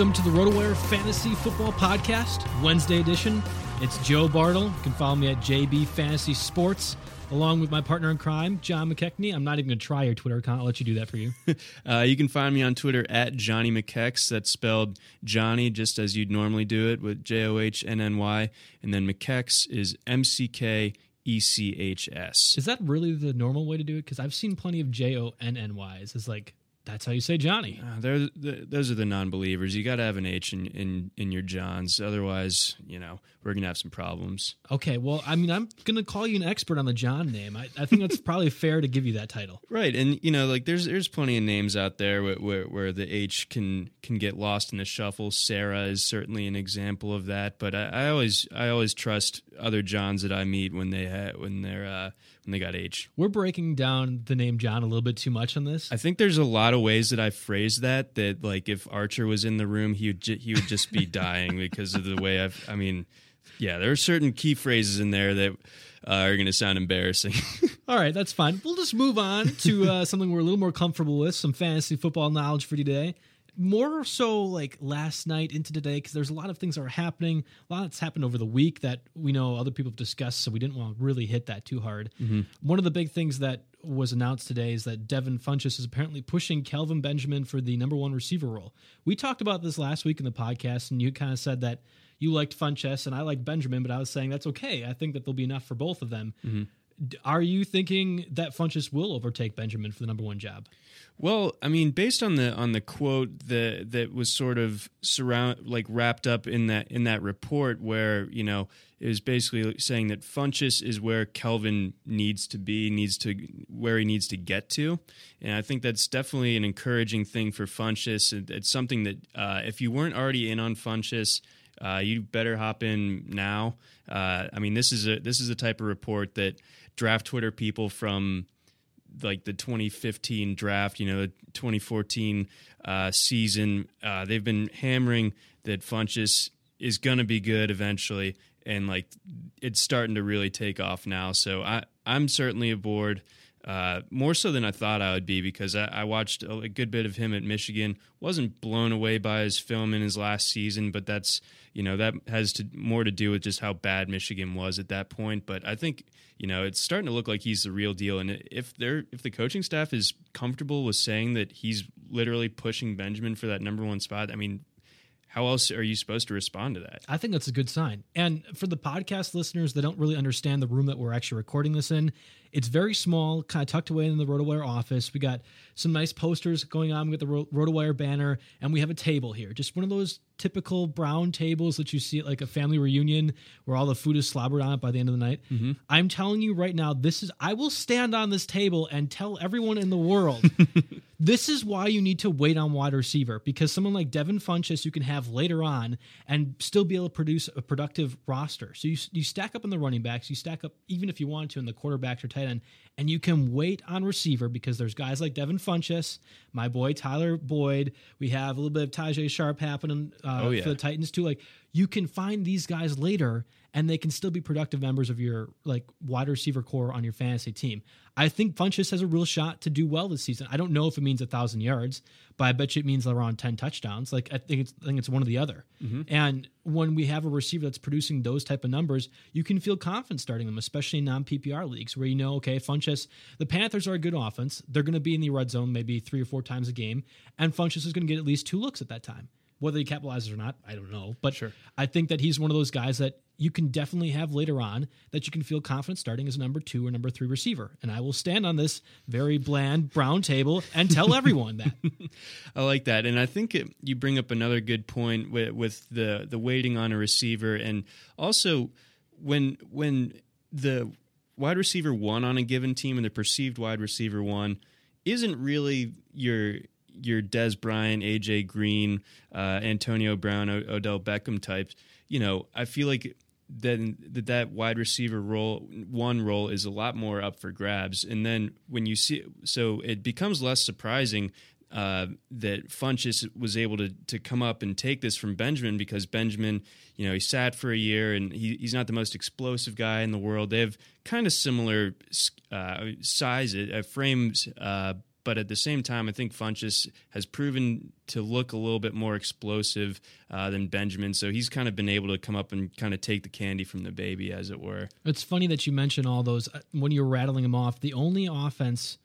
Welcome to the RotoWire Fantasy Football Podcast, Wednesday edition. It's Joe Bartle. You can follow me at JB Fantasy Sports, along with my partner in crime, John McKechnie. I'm not even going to try your Twitter account. I'll let you do that for you. Uh, you can find me on Twitter at Johnny McKex. That's spelled Johnny just as you'd normally do it with J O H N N Y. And then McKex is M C K E C H S. Is that really the normal way to do it? Because I've seen plenty of J O N N Ys. It's like, that's how you say Johnny. Uh, the, those are the non-believers. You got to have an H in, in in your Johns, otherwise, you know, we're gonna have some problems. Okay, well, I mean, I'm going to call you an expert on the John name. I, I think that's probably fair to give you that title. Right, and you know, like there's there's plenty of names out there where, where, where the H can can get lost in the shuffle. Sarah is certainly an example of that, but I, I always I always trust other Johns that I meet when they ha- when they're uh, when they got H. We're breaking down the name John a little bit too much on this. I think there's a lot of ways that I phrased that that like if Archer was in the room, he would ju- he would just be dying because of the way I've. I mean, yeah, there are certain key phrases in there that uh, are going to sound embarrassing. All right, that's fine. We'll just move on to uh, something we're a little more comfortable with, some fantasy football knowledge for today. More so like last night into today, because there's a lot of things that are happening. A lot that's happened over the week that we know other people have discussed, so we didn't want to really hit that too hard. Mm-hmm. One of the big things that was announced today is that Devin Funchess is apparently pushing Kelvin Benjamin for the number one receiver role. We talked about this last week in the podcast, and you kind of said that you liked Funchess and I liked Benjamin, but I was saying that's okay. I think that there'll be enough for both of them. Mm-hmm. D- Are you thinking that Funchess will overtake Benjamin for the number one job? Well, I mean, based on the on the quote that that was sort of surround like wrapped up in that in that report, where you know it was basically saying that Funchess is where Kelvin needs to be, needs to where he needs to get to, and I think that's definitely an encouraging thing for Funchess. It's something that uh, if you weren't already in on Funchess, uh, you better hop in now. Uh, I mean, this is a this is the type of report that draft Twitter people from like the 2015 draft, you know, the 2014 uh, season, uh, they've been hammering that Funchess is going to be good eventually, and like it's starting to really take off now. So I I'm certainly aboard. Uh, more so than I thought I would be because I, I watched a, good bit of him at Michigan. wasn't blown away by his film in his last season, but that's you know that has to more to do with just how bad Michigan was at that point. But I think you know it's starting to look like he's the real deal. And if they're if the coaching staff is comfortable with saying that he's literally pushing Benjamin for that number one spot, I mean, how else are you supposed to respond to that? I think that's a good sign. And for the podcast listeners that don't really understand the room that we're actually recording this in, it's very small, kind of tucked away in the RotoWire office. We got some nice posters going on. We got the Ro- RotoWire banner, and we have a table here. Just one of those typical brown tables that you see at like a family reunion where all the food is slobbered on it by the end of the night. Mm-hmm. I'm telling you right now, this is I will stand on this table and tell everyone in the world this is why you need to wait on wide receiver because someone like Devin Funchess you can have later on and still be able to produce a productive roster. So you you stack up in the running backs, you stack up even if you want to in the quarterbacks or tight end, and you can wait on receiver because there's guys like Devin Funchess, my boy Tyler Boyd. We have a little bit of Tajae Sharpe happening uh, Oh, yeah. for the Titans too. Like you can find these guys later and they can still be productive members of your like wide receiver corps on your fantasy team. I think Funchess has a real shot to do well this season. I don't know if it means a thousand yards, but I bet you it means around ten touchdowns. Like I think it's I think it's one or the other. Mm-hmm. And when we have a receiver that's producing those type of numbers, you can feel confident starting them, especially in non PPR leagues where you know, okay, Funchess, the Panthers are a good offense. They're going to be in the red zone maybe three or four times a game, and Funchess is going to get at least two looks at that time. Whether he capitalizes or not, I don't know. But sure. I think that he's one of those guys that you can definitely have later on that you can feel confident starting as a number two or number three receiver. And I will stand on this very bland brown table and tell everyone that. I like that, and I think it, you bring up another good point with, with the the waiting on a receiver, and also when when the wide receiver one on a given team and the perceived wide receiver one isn't really your your Dez Bryant, AJ Green, uh, Antonio Brown, o- Odell Beckham types. You know, I feel like then that that wide receiver role one role is a lot more up for grabs and then when you see so it becomes less surprising uh, that Funchess was able to to come up and take this from Benjamin because Benjamin, you know, he sat for a year and he, he's not the most explosive guy in the world. They have kind of similar uh, size, uh, frames, uh, but at the same time, I think Funchess has proven to look a little bit more explosive uh, than Benjamin. So he's kind of been able to come up and kind of take the candy from the baby, as it were. It's funny that you mention all those uh, when you're rattling them off. The only offense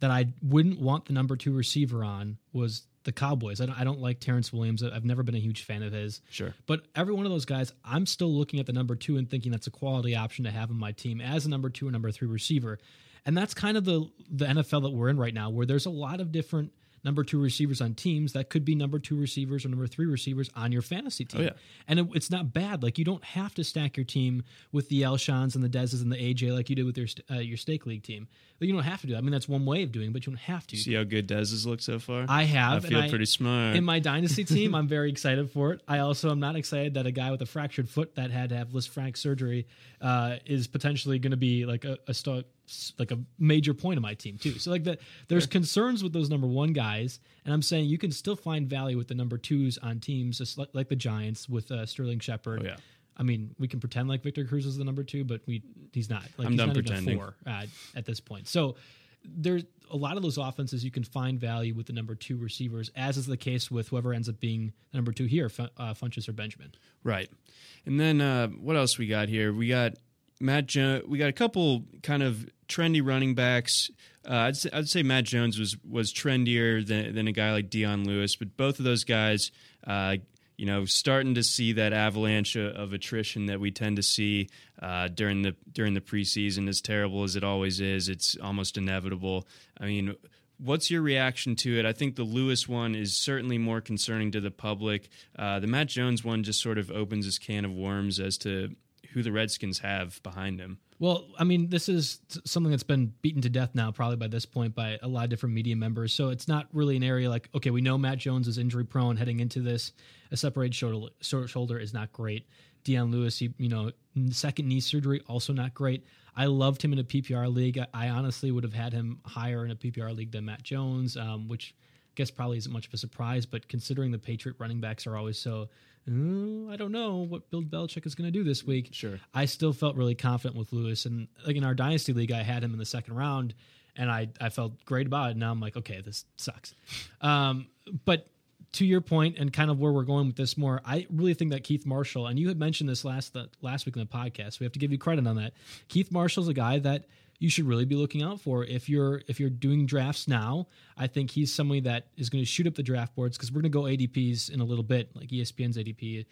that I wouldn't want the number two receiver on was the Cowboys. I don't, I don't like Terrance Williams. I've never been a huge fan of his. Sure. But every one of those guys, I'm still looking at the number two and thinking that's a quality option to have on my team as a number two or number three receiver. And that's kind of the the NFL that we're in right now, where there's a lot of different number two receivers on teams that could be number two receivers or number three receivers on your fantasy team. Oh, yeah. And it, it's not bad. Like you don't have to stack your team with the Alshons and the Dezes and the AJ like you did with your uh, your stake league team. Like, you don't have to do that. I mean, that's one way of doing, it, but you don't have to. See how good Dez has looked so far? I have. I feel pretty smart. In my dynasty team, I'm very excited for it. I also am not excited that a guy with a fractured foot that had to have Lisfranc surgery uh, is potentially going to be like a, a st- like a major point of my team too. So like that, there's concerns with those number one guys, and I'm saying you can still find value with the number twos on teams, just like, like the Giants with uh, Sterling Shepard. Oh, yeah. I mean, we can pretend like Victor Cruz is the number two, but we he's not. Like I'm he's done not even a pretending. four uh, at this point. So there's a lot of those offenses you can find value with the number two receivers, as is the case with whoever ends up being the number two here, uh, Funchess or Benjamin. Right. And then uh, what else we got here? We got Matt Jones. We got a couple kind of trendy running backs. Uh, I'd, say, I'd say Matt Jones was was trendier than, than a guy like Dion Lewis, but both of those guys, uh, you know, starting to see that avalanche of attrition that we tend to see uh, during the during the preseason. As terrible as it always is, it's almost inevitable. I mean, what's your reaction to it? I think the Lewis one is certainly more concerning to the public. Uh, the Matt Jones one just sort of opens this can of worms as to who the Redskins have behind him. Well, I mean, this is something that's been beaten to death now, probably by this point, by a lot of different media members. So it's not really an area like, okay, we know Matt Jones is injury prone heading into this. A separated shoulder, shoulder is not great. Dion Lewis, he, you know, second knee surgery, also not great. I loved him in a PPR league. I, I honestly would have had him higher in a PPR league than Matt Jones, um, which I guess probably isn't much of a surprise. But considering the Patriot running backs are always so, I don't know what Bill Belichick is going to do this week. Sure. I still felt really confident with Lewis. And like in our Dynasty League, I had him in the second round and I, I felt great about it. Now I'm like, okay, this sucks. Um, but to your point and kind of where we're going with this more, I really think that Keith Marshall, and you had mentioned this last the, last week in the podcast, we have to give you credit on that. Keith Marshall's a guy that you should really be looking out for if you're if you're doing drafts now. I think he's somebody that is going to shoot up the draft boards because we're going to go ADPs in a little bit, like ESPN's ADP.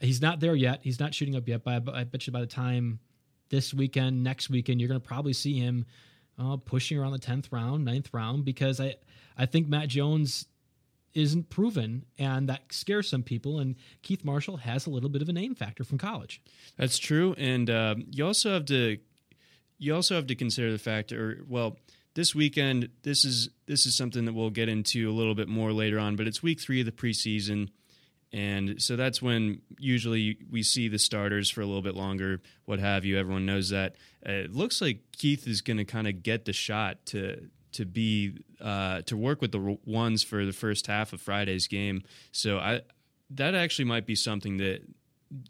He's not there yet. He's not shooting up yet, but I, bet you by the time this weekend, next weekend, you're going to probably see him uh, pushing around the tenth round, ninth round, because I I think Matt Jones isn't proven, and that scares some people. And Keith Marshall has a little bit of a name factor from college. That's true, and uh, you also have to you also have to consider the fact, or well, this weekend this is this is something that we'll get into a little bit more later on, but it's week three of the preseason. And so that's when usually we see the starters for a little bit longer, what have you. Everyone knows that. Uh, it looks like Keith is going to kind of get the shot to to be uh, to work with the ones for the first half of Friday's game. So I that actually might be something that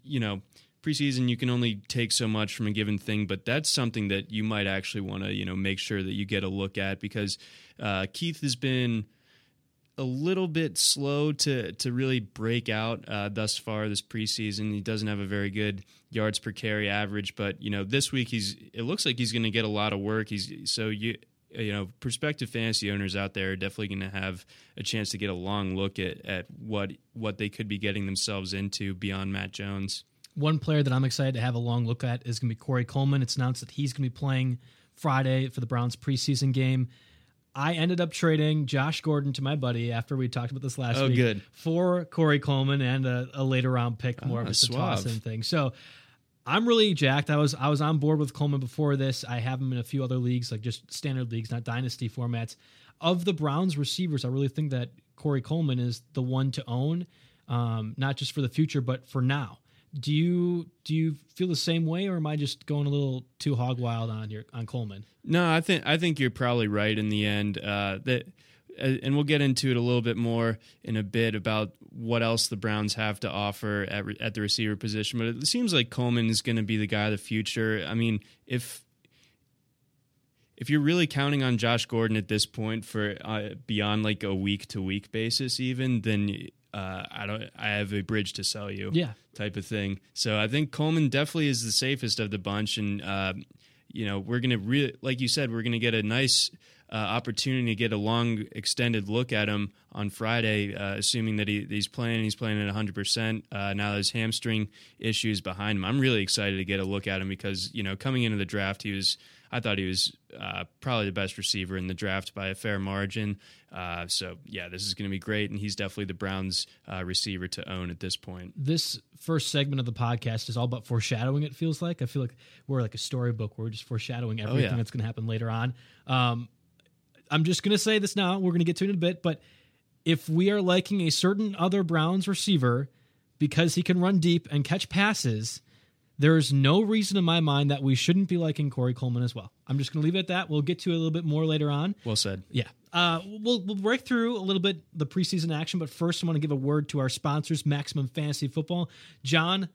you know preseason you can only take so much from a given thing, but that's something that you might actually want to you know make sure that you get a look at because uh, Keith has been a little bit slow to to really break out uh, thus far this preseason. He doesn't have a very good yards per carry average, but you know this week he's it looks like he's going to get a lot of work. He's so you you know prospective fantasy owners out there are definitely going to have a chance to get a long look at at what what they could be getting themselves into beyond Matt Jones. One player that I'm excited to have a long look at is going to be Corey Coleman. It's announced that he's going to be playing Friday for the Browns preseason game. I ended up trading Josh Gordon to my buddy after we talked about this last oh, week good. for Corey Coleman and a, a later round pick, more Ah, of a toss in thing. So I'm really jacked. I was I was on board with Coleman before this. I have him in a few other leagues, like just standard leagues, not dynasty formats. Of the Browns receivers, I really think that Corey Coleman is the one to own, um, not just for the future, but for now. Do you do you feel the same way, or am I just going a little too hog wild on your on Coleman? No, I think I think you're probably right in the end. Uh, that, uh, and we'll get into it a little bit more in a bit about what else the Browns have to offer at, re- at the receiver position. But it seems like Coleman is going to be the guy of the future. I mean, if if you're really counting on Josh Gordon at this point for uh, beyond like a week to week basis, even then. Uh, I don't. I have a bridge to sell you, Yeah. type of thing. So I think Coleman definitely is the safest of the bunch, and uh, you know we're gonna really, like you said, we're gonna get a nice uh, opportunity to get a long, extended look at him on Friday, uh, assuming that he, he's playing. He's playing at 100. percent uh, Now there's hamstring issues behind him. I'm really excited to get a look at him because you know coming into the draft, he was. I thought he was uh, probably the best receiver in the draft by a fair margin. Uh, so yeah, this is going to be great, and he's definitely the Browns' uh, receiver to own at this point. this first segment of the podcast is all about foreshadowing. It feels like I feel like we're like a storybook. Where we're just foreshadowing everything yeah. that's going to happen later on. Um, I'm just going to say this now. We're going to get to it in a bit, but if we are liking a certain other Browns receiver because he can run deep and catch passes, there is no reason in my mind that we shouldn't be liking Corey Coleman as well. I'm just going to leave it at that. We'll get to it a little bit more later on. Well said. Yeah. Uh, we'll we'll break through a little bit the preseason action, but first I want to give a word to our sponsors, Maximum Fantasy Football. John,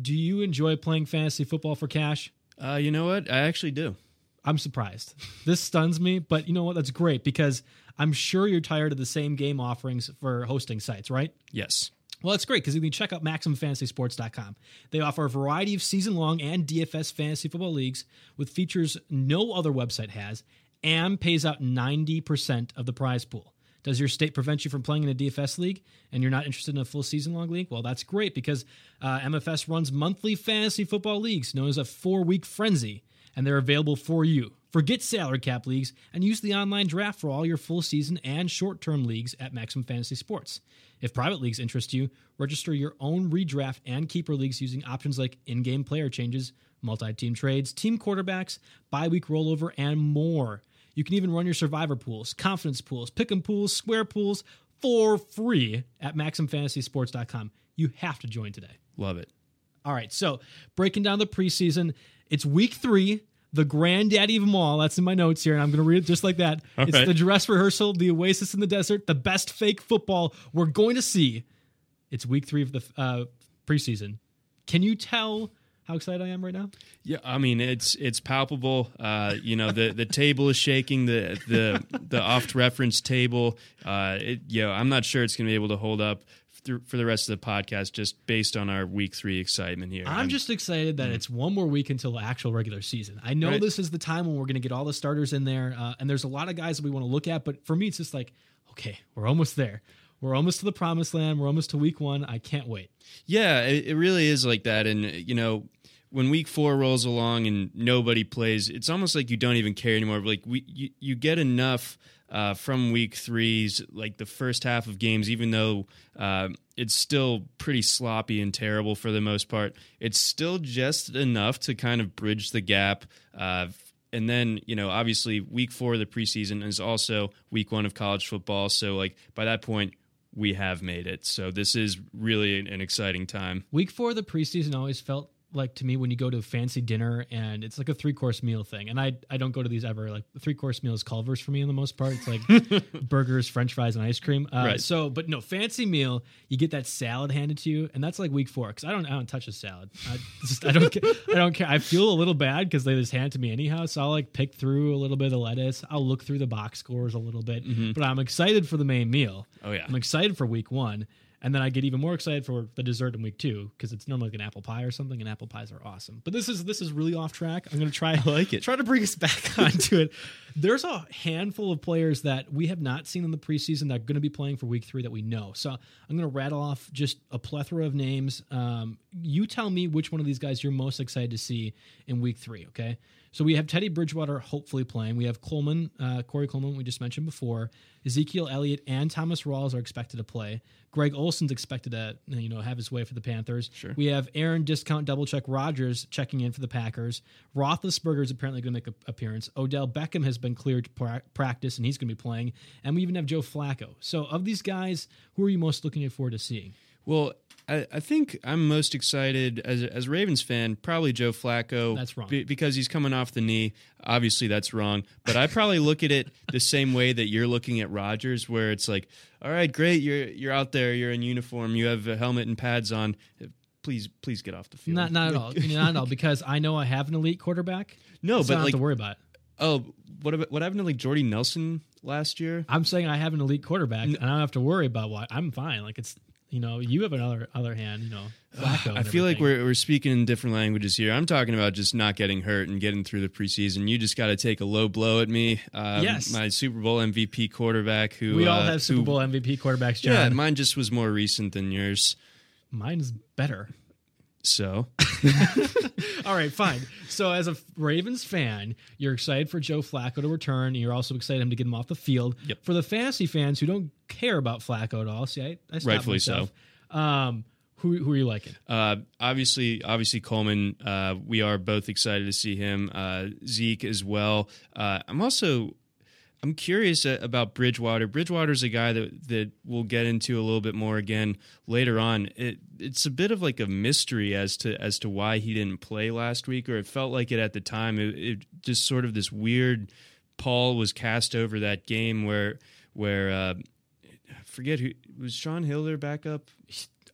do you enjoy playing fantasy football for cash? Uh, you know what? I actually do. I'm surprised. This stuns me, but you know what? That's great because I'm sure you're tired of the same game offerings for hosting sites, right? Yes. Well, that's great because you can check out MaximumFantasySports.com. They offer a variety of season long and DFS fantasy football leagues with features no other website has and pays out 90% of the prize pool. Does your state prevent you from playing in a DFS league and you're not interested in a full season long league? Well, that's great because uh, MFS runs monthly fantasy football leagues known as a four week frenzy. and they're available for you. Forget salary cap leagues and use the online draft for all your full season and short term leagues at Maximum Fantasy Sports. If private leagues interest you, register your own redraft and keeper leagues using options like in game player changes, multi team trades, team quarterbacks, bye week rollover, and more. You can even run your survivor pools, confidence pools, pick 'em pools, square pools for free at MaximumFantasySports.com. You have to join today. Love it. All right, so breaking down the preseason, it's week three, the granddaddy of them all. That's in my notes here, and I'm going to read it just like that. All it's right. the dress rehearsal, the oasis in the desert, the best fake football we're going to see. It's week three of the uh, preseason. Can you tell how excited I am right now? Yeah, I mean it's it's palpable. Uh, you know the the table is shaking. The the the oft reference table. Uh, it, you know, I'm not sure it's going to be able to hold up th- for the rest of the podcast just based on our week three excitement here. I'm just excited that it's one more week until the actual regular season. I know Right. this is the time when we're going to get all the starters in there, uh, and there's a lot of guys that we want to look at. But for me, it's just like, okay, we're almost there. We're almost to the promised land. We're almost to week one. I can't wait. Yeah, it, it really is like that. And, you know, when week four rolls along and nobody plays, it's almost like you don't even care anymore. Like, we, you, you get enough uh, from week threes, like the first half of games, even though uh, it's still pretty sloppy and terrible for the most part, it's still just enough to kind of bridge the gap. Uh, and then you know obviously week four of the preseason is also week one of college football so like by that point we have made it so this is really an, exciting time Week four of the preseason always felt like to me when you go to a fancy dinner and it's like a three course meal thing. And I I don't go to these ever. Like the three course meal is Culver's for me in the most part. It's like burgers, French fries, and ice cream. Uh, Right. So, but no fancy meal. You get that salad handed to you, and that's like week four because I don't I don't touch a salad. I just I don't ca- I don't care. I feel a little bad because they just hand it to me anyhow. So I'll like pick through a little bit of lettuce. I'll look through the box scores a little bit, but I'm excited for the main meal. Mm-hmm. Oh, yeah. I'm excited for week one. And then I get even more excited for the dessert in week two because it's normally like an apple pie or something, and apple pies are awesome. But this is this is really off track. I'm gonna try I like it. Try to bring us back onto it. There's a handful of players that we have not seen in the preseason that are going to be playing for week three that we know. So I'm going to rattle off just a plethora of names. Um, you tell me which one of these guys you're most excited to see in week three. Okay. So we have Teddy Bridgewater hopefully playing. We have Coleman, uh, Corey Coleman, we just mentioned before. Ezekiel Elliott and Thomas Rawls are expected to play. Greg Olsen's expected to, you know, have his way for the Panthers. Sure. We have Aaron Discount Double Check Rodgers checking in for the Packers. Roethlisberger is apparently going to make an appearance. Odell Beckham has been cleared to pra- practice and he's going to be playing. And we even have Joe Flacco. So of these guys, who are you most looking forward to seeing? well I, I think I'm most excited as a, as Ravens fan, probably Joe Flacco. That's wrong. be- because he's coming off the knee. Obviously, that's wrong. But I probably look at it the same way that you're looking at Rodgers, where it's like, all right, great, you're you're out there, you're in uniform, you have a helmet and pads on. Please, please get off the field. Not not at all. not at all. Because I know I have an elite quarterback. No, so but I don't like- have to worry about it. Oh, what about what happened to like Jordy Nelson last year? I'm saying I have an elite quarterback, and I don't have to worry about what I'm fine. Like it's you know you have another other hand, you know. I feel like we're we're speaking in different languages here. I'm talking about just not getting hurt and getting through the preseason. You just got to take a low blow at me. Um, Yes. my Super Bowl MVP quarterback who we all uh, have Super who- Bowl MVP quarterbacks. John, Yeah, mine just was more recent than yours. mine's better. So All right, fine. So as a Ravens fan, you're excited for Joe Flacco to return. and You're also excited him to get him off the field. Yep. For the fantasy fans who don't care about Flacco at all, see, I, I stopped Rightfully myself. Um, who who are you liking? uh, obviously, obviously Coleman. Uh, we are both excited to see him. Uh, Zeke as well. Uh, I'm also. I'm curious uh, about Bridgewater. Bridgewater's a guy that that we'll get into a little bit more again later on. It it's a bit of like a mystery as to as to why he didn't play last week, or it felt like it at the time. It, it just sort of this weird pall was cast over that game where where uh, I forget who was Shaun Hill their backup.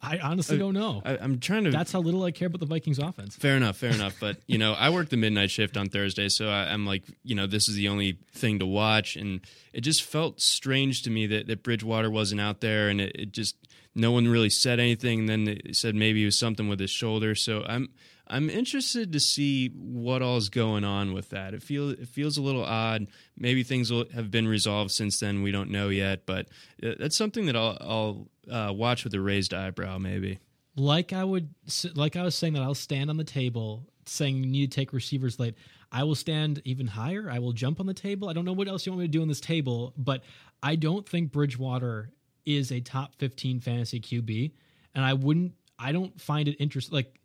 I honestly uh, don't know. I, I'm trying to. That's how little I care about the Vikings offense. Fair enough, fair enough. But you know, I work the midnight shift on Thursday, so I, I'm like, you know, this is the only thing to watch, and it just felt strange to me that, that Bridgewater wasn't out there, and it, it just no one really said anything. And then they said maybe it was something with his shoulder. So I'm I'm interested to see what all's going on with that. It feels it feels a little odd. Maybe things will have been resolved since then. We don't know yet, but uh, that's something that I'll I'll uh, watch with a raised eyebrow, maybe. like I would, like I was saying that I'll stand on the table saying you need to take receivers late. I will stand even higher. I will jump on the table. I don't know what else you want me to do on this table, but I don't think Bridgewater is a top 15 fantasy QB. And I wouldn't, I don't find it interesting. Like,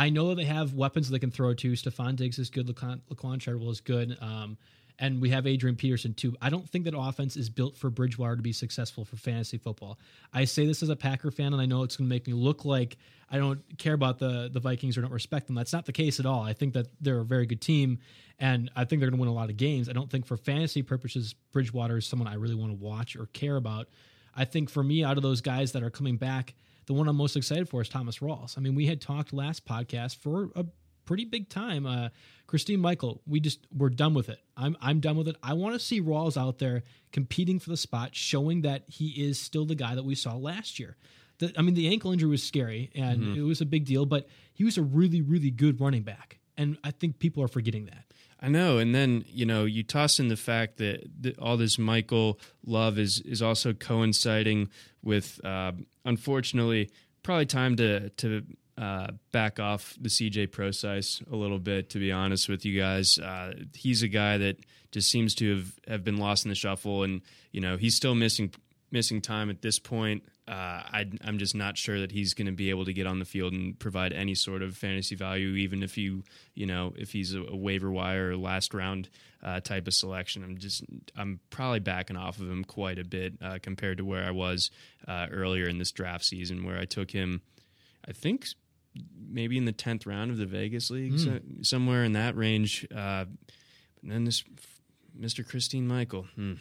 I know that they have weapons they can throw to. Stefon Diggs is good. Laquon, Laquon Treadwell is good. Um, and we have Adrian Peterson too. I don't think that offense is built for Bridgewater to be successful for fantasy football. I say this as a Packer fan, and I know it's going to make me look like I don't care about the the Vikings or don't respect them. That's not the case at all. I think that they're a very good team, and I think they're going to win a lot of games. I don't think for fantasy purposes, Bridgewater is someone I really want to watch or care about. I think for me, out of those guys that are coming back, the one I'm most excited for is Thomas Rawls. I mean, we had talked last podcast for a pretty big time. Uh, Christine Michael, we just we're done with it. I'm I'm done with it. I want to see Rawls out there competing for the spot, showing that he is still the guy that we saw last year. The, I mean, the ankle injury was scary and mm-hmm. it was a big deal, but he was a really really good running back, and I think people are forgetting that. I know, and then you know you toss in the fact that, all this Michael love is is also coinciding with, uh, unfortunately, probably time to to uh, back off the CJ Prosise a little bit. To be honest with you guys, uh, he's a guy that just seems to have, have been lost in the shuffle, and you know he's still missing missing time at this point. Uh, I, am just not sure that he's going to be able to get on the field and provide any sort of fantasy value, even if you, you know, if he's a, a waiver wire or last round uh, type of selection. I'm just, I'm probably backing off of him quite a bit uh, compared to where I was uh, earlier in this draft season, where I took him, I think, maybe in the tenth round of the Vegas League, mm. so, somewhere in that range. Uh, and then this, Mr. Christine Michael, hmm,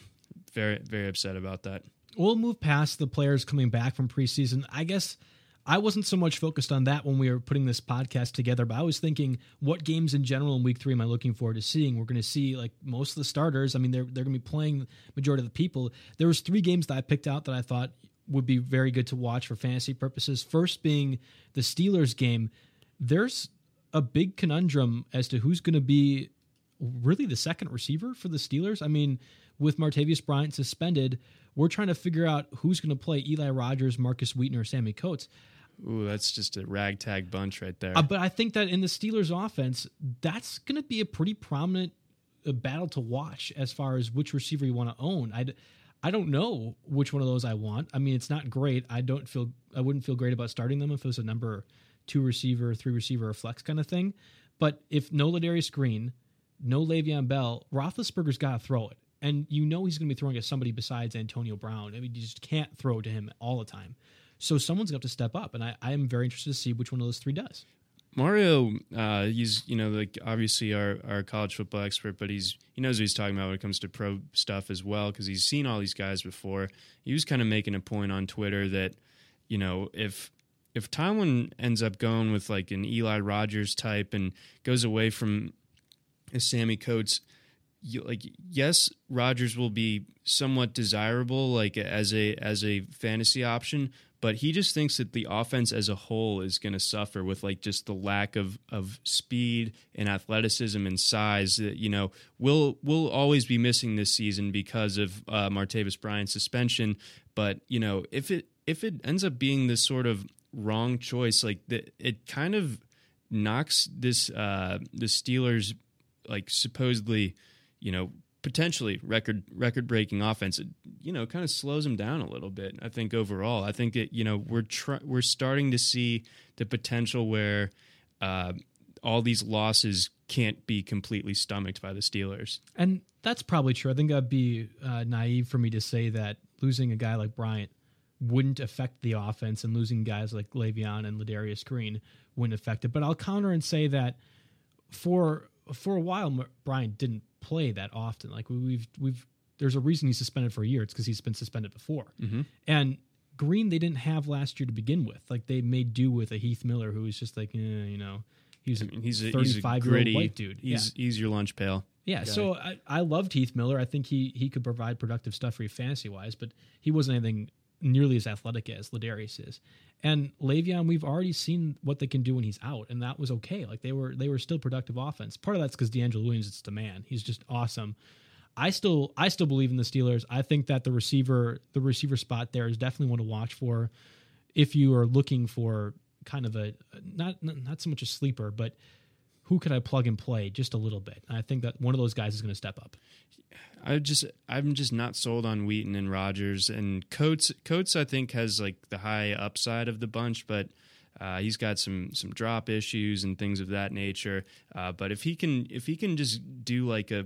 very, very upset about that we'll move past the players coming back from preseason. I guess I wasn't so much focused on that when we were putting this podcast together, but I was thinking, what games in general in week three am I looking forward to seeing? We're going to see like most of the starters. I mean, they're they're going to be playing majority of the people. There was three games that I picked out that I thought would be very good to watch for fantasy purposes. First being the Steelers game. There's a big conundrum as to who's going to be really the second receiver for the Steelers. I mean, with Martavis Bryant suspended, we're trying to figure out who's going to play Eli Rogers, Markus Wheaton, or Sammy Coates. Ooh, that's just a ragtag bunch right there. Uh, but I think that in the Steelers' offense, that's going to be a pretty prominent uh, battle to watch as far as which receiver you want to own. I I don't know which one of those I want. I mean, it's not great. I don't feel I wouldn't feel great about starting them if it was a number two receiver, three receiver, or flex kind of thing. But if no Ladarius Green, no Le'Veon Bell, Roethlisberger's got to throw it and you know he's going to be throwing at somebody besides Antonio Brown. I mean, you just can't throw to him all the time. So someone's going to have to step up, and I, I am very interested to see which one of those three does. Mario, uh, he's you know like obviously our, our college football expert, but he's he knows what he's talking about when it comes to pro stuff as well because he's seen all these guys before. He was kind of making a point on Twitter that you know if if Tomlin ends up going with like an Eli Rogers type and goes away from a Sammy Coates, you, like yes, Rogers will be somewhat desirable like as a as a fantasy option, but he just thinks that the offense as a whole is going to suffer with like just the lack of of speed and athleticism and size that you know will will always be missing this season because of uh, Martavis Bryant's suspension. But you know if it if it ends up being this sort of wrong choice, like the, it kind of knocks this uh, the Steelers like supposedly you know, potentially record record breaking offense, it, you know, kind of slows them down a little bit. I think overall, I think that you know we're tr- we're starting to see the potential where uh, all these losses can't be completely stomached by the Steelers, and that's probably true. I think that'd be uh, naive for me to say that losing a guy like Bryant wouldn't affect the offense, and losing guys like Le'Veon and Ladarius Green wouldn't affect it. But I'll counter and say that for for a while, Bryant didn't play that often. Like we've we've there's a reason he's suspended for a year. It's because he's been suspended before. Mm-hmm. And Green they didn't have last year to begin with. Like they made do with a Heath Miller who was just like eh, you know he's I mean, he's a 35 year old white dude. He's yeah. he's your lunch pail. Yeah, so I, I loved Heath Miller. I think he he could provide productive stuff for you fantasy wise, but he wasn't anything nearly as athletic as Ladarius is. And Le'Veon, we've already seen what they can do when he's out, and that was okay. Like they were they were still productive offense. Part of that's because DeAngelo Williams is the man. He's just awesome. I still I still believe in the Steelers. I think that the receiver the receiver spot there is definitely one to watch for if you are looking for kind of a not not so much a sleeper, but who could I plug and play just a little bit? And I think that one of those guys is going to step up. I just I'm just not sold on Wheaton and Rogers and Coates. Coates I think has like the high upside of the bunch, but uh, he's got some some drop issues and things of that nature. Uh, but if he can if he can just do like a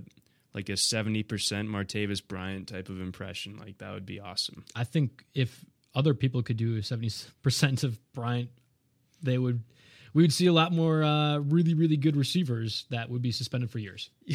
like a seventy percent Martavis Bryant type of impression, like that would be awesome. I think if other people could do seventy percent of Bryant, they would. We would see a lot more uh, really, really good receivers that would be suspended for years.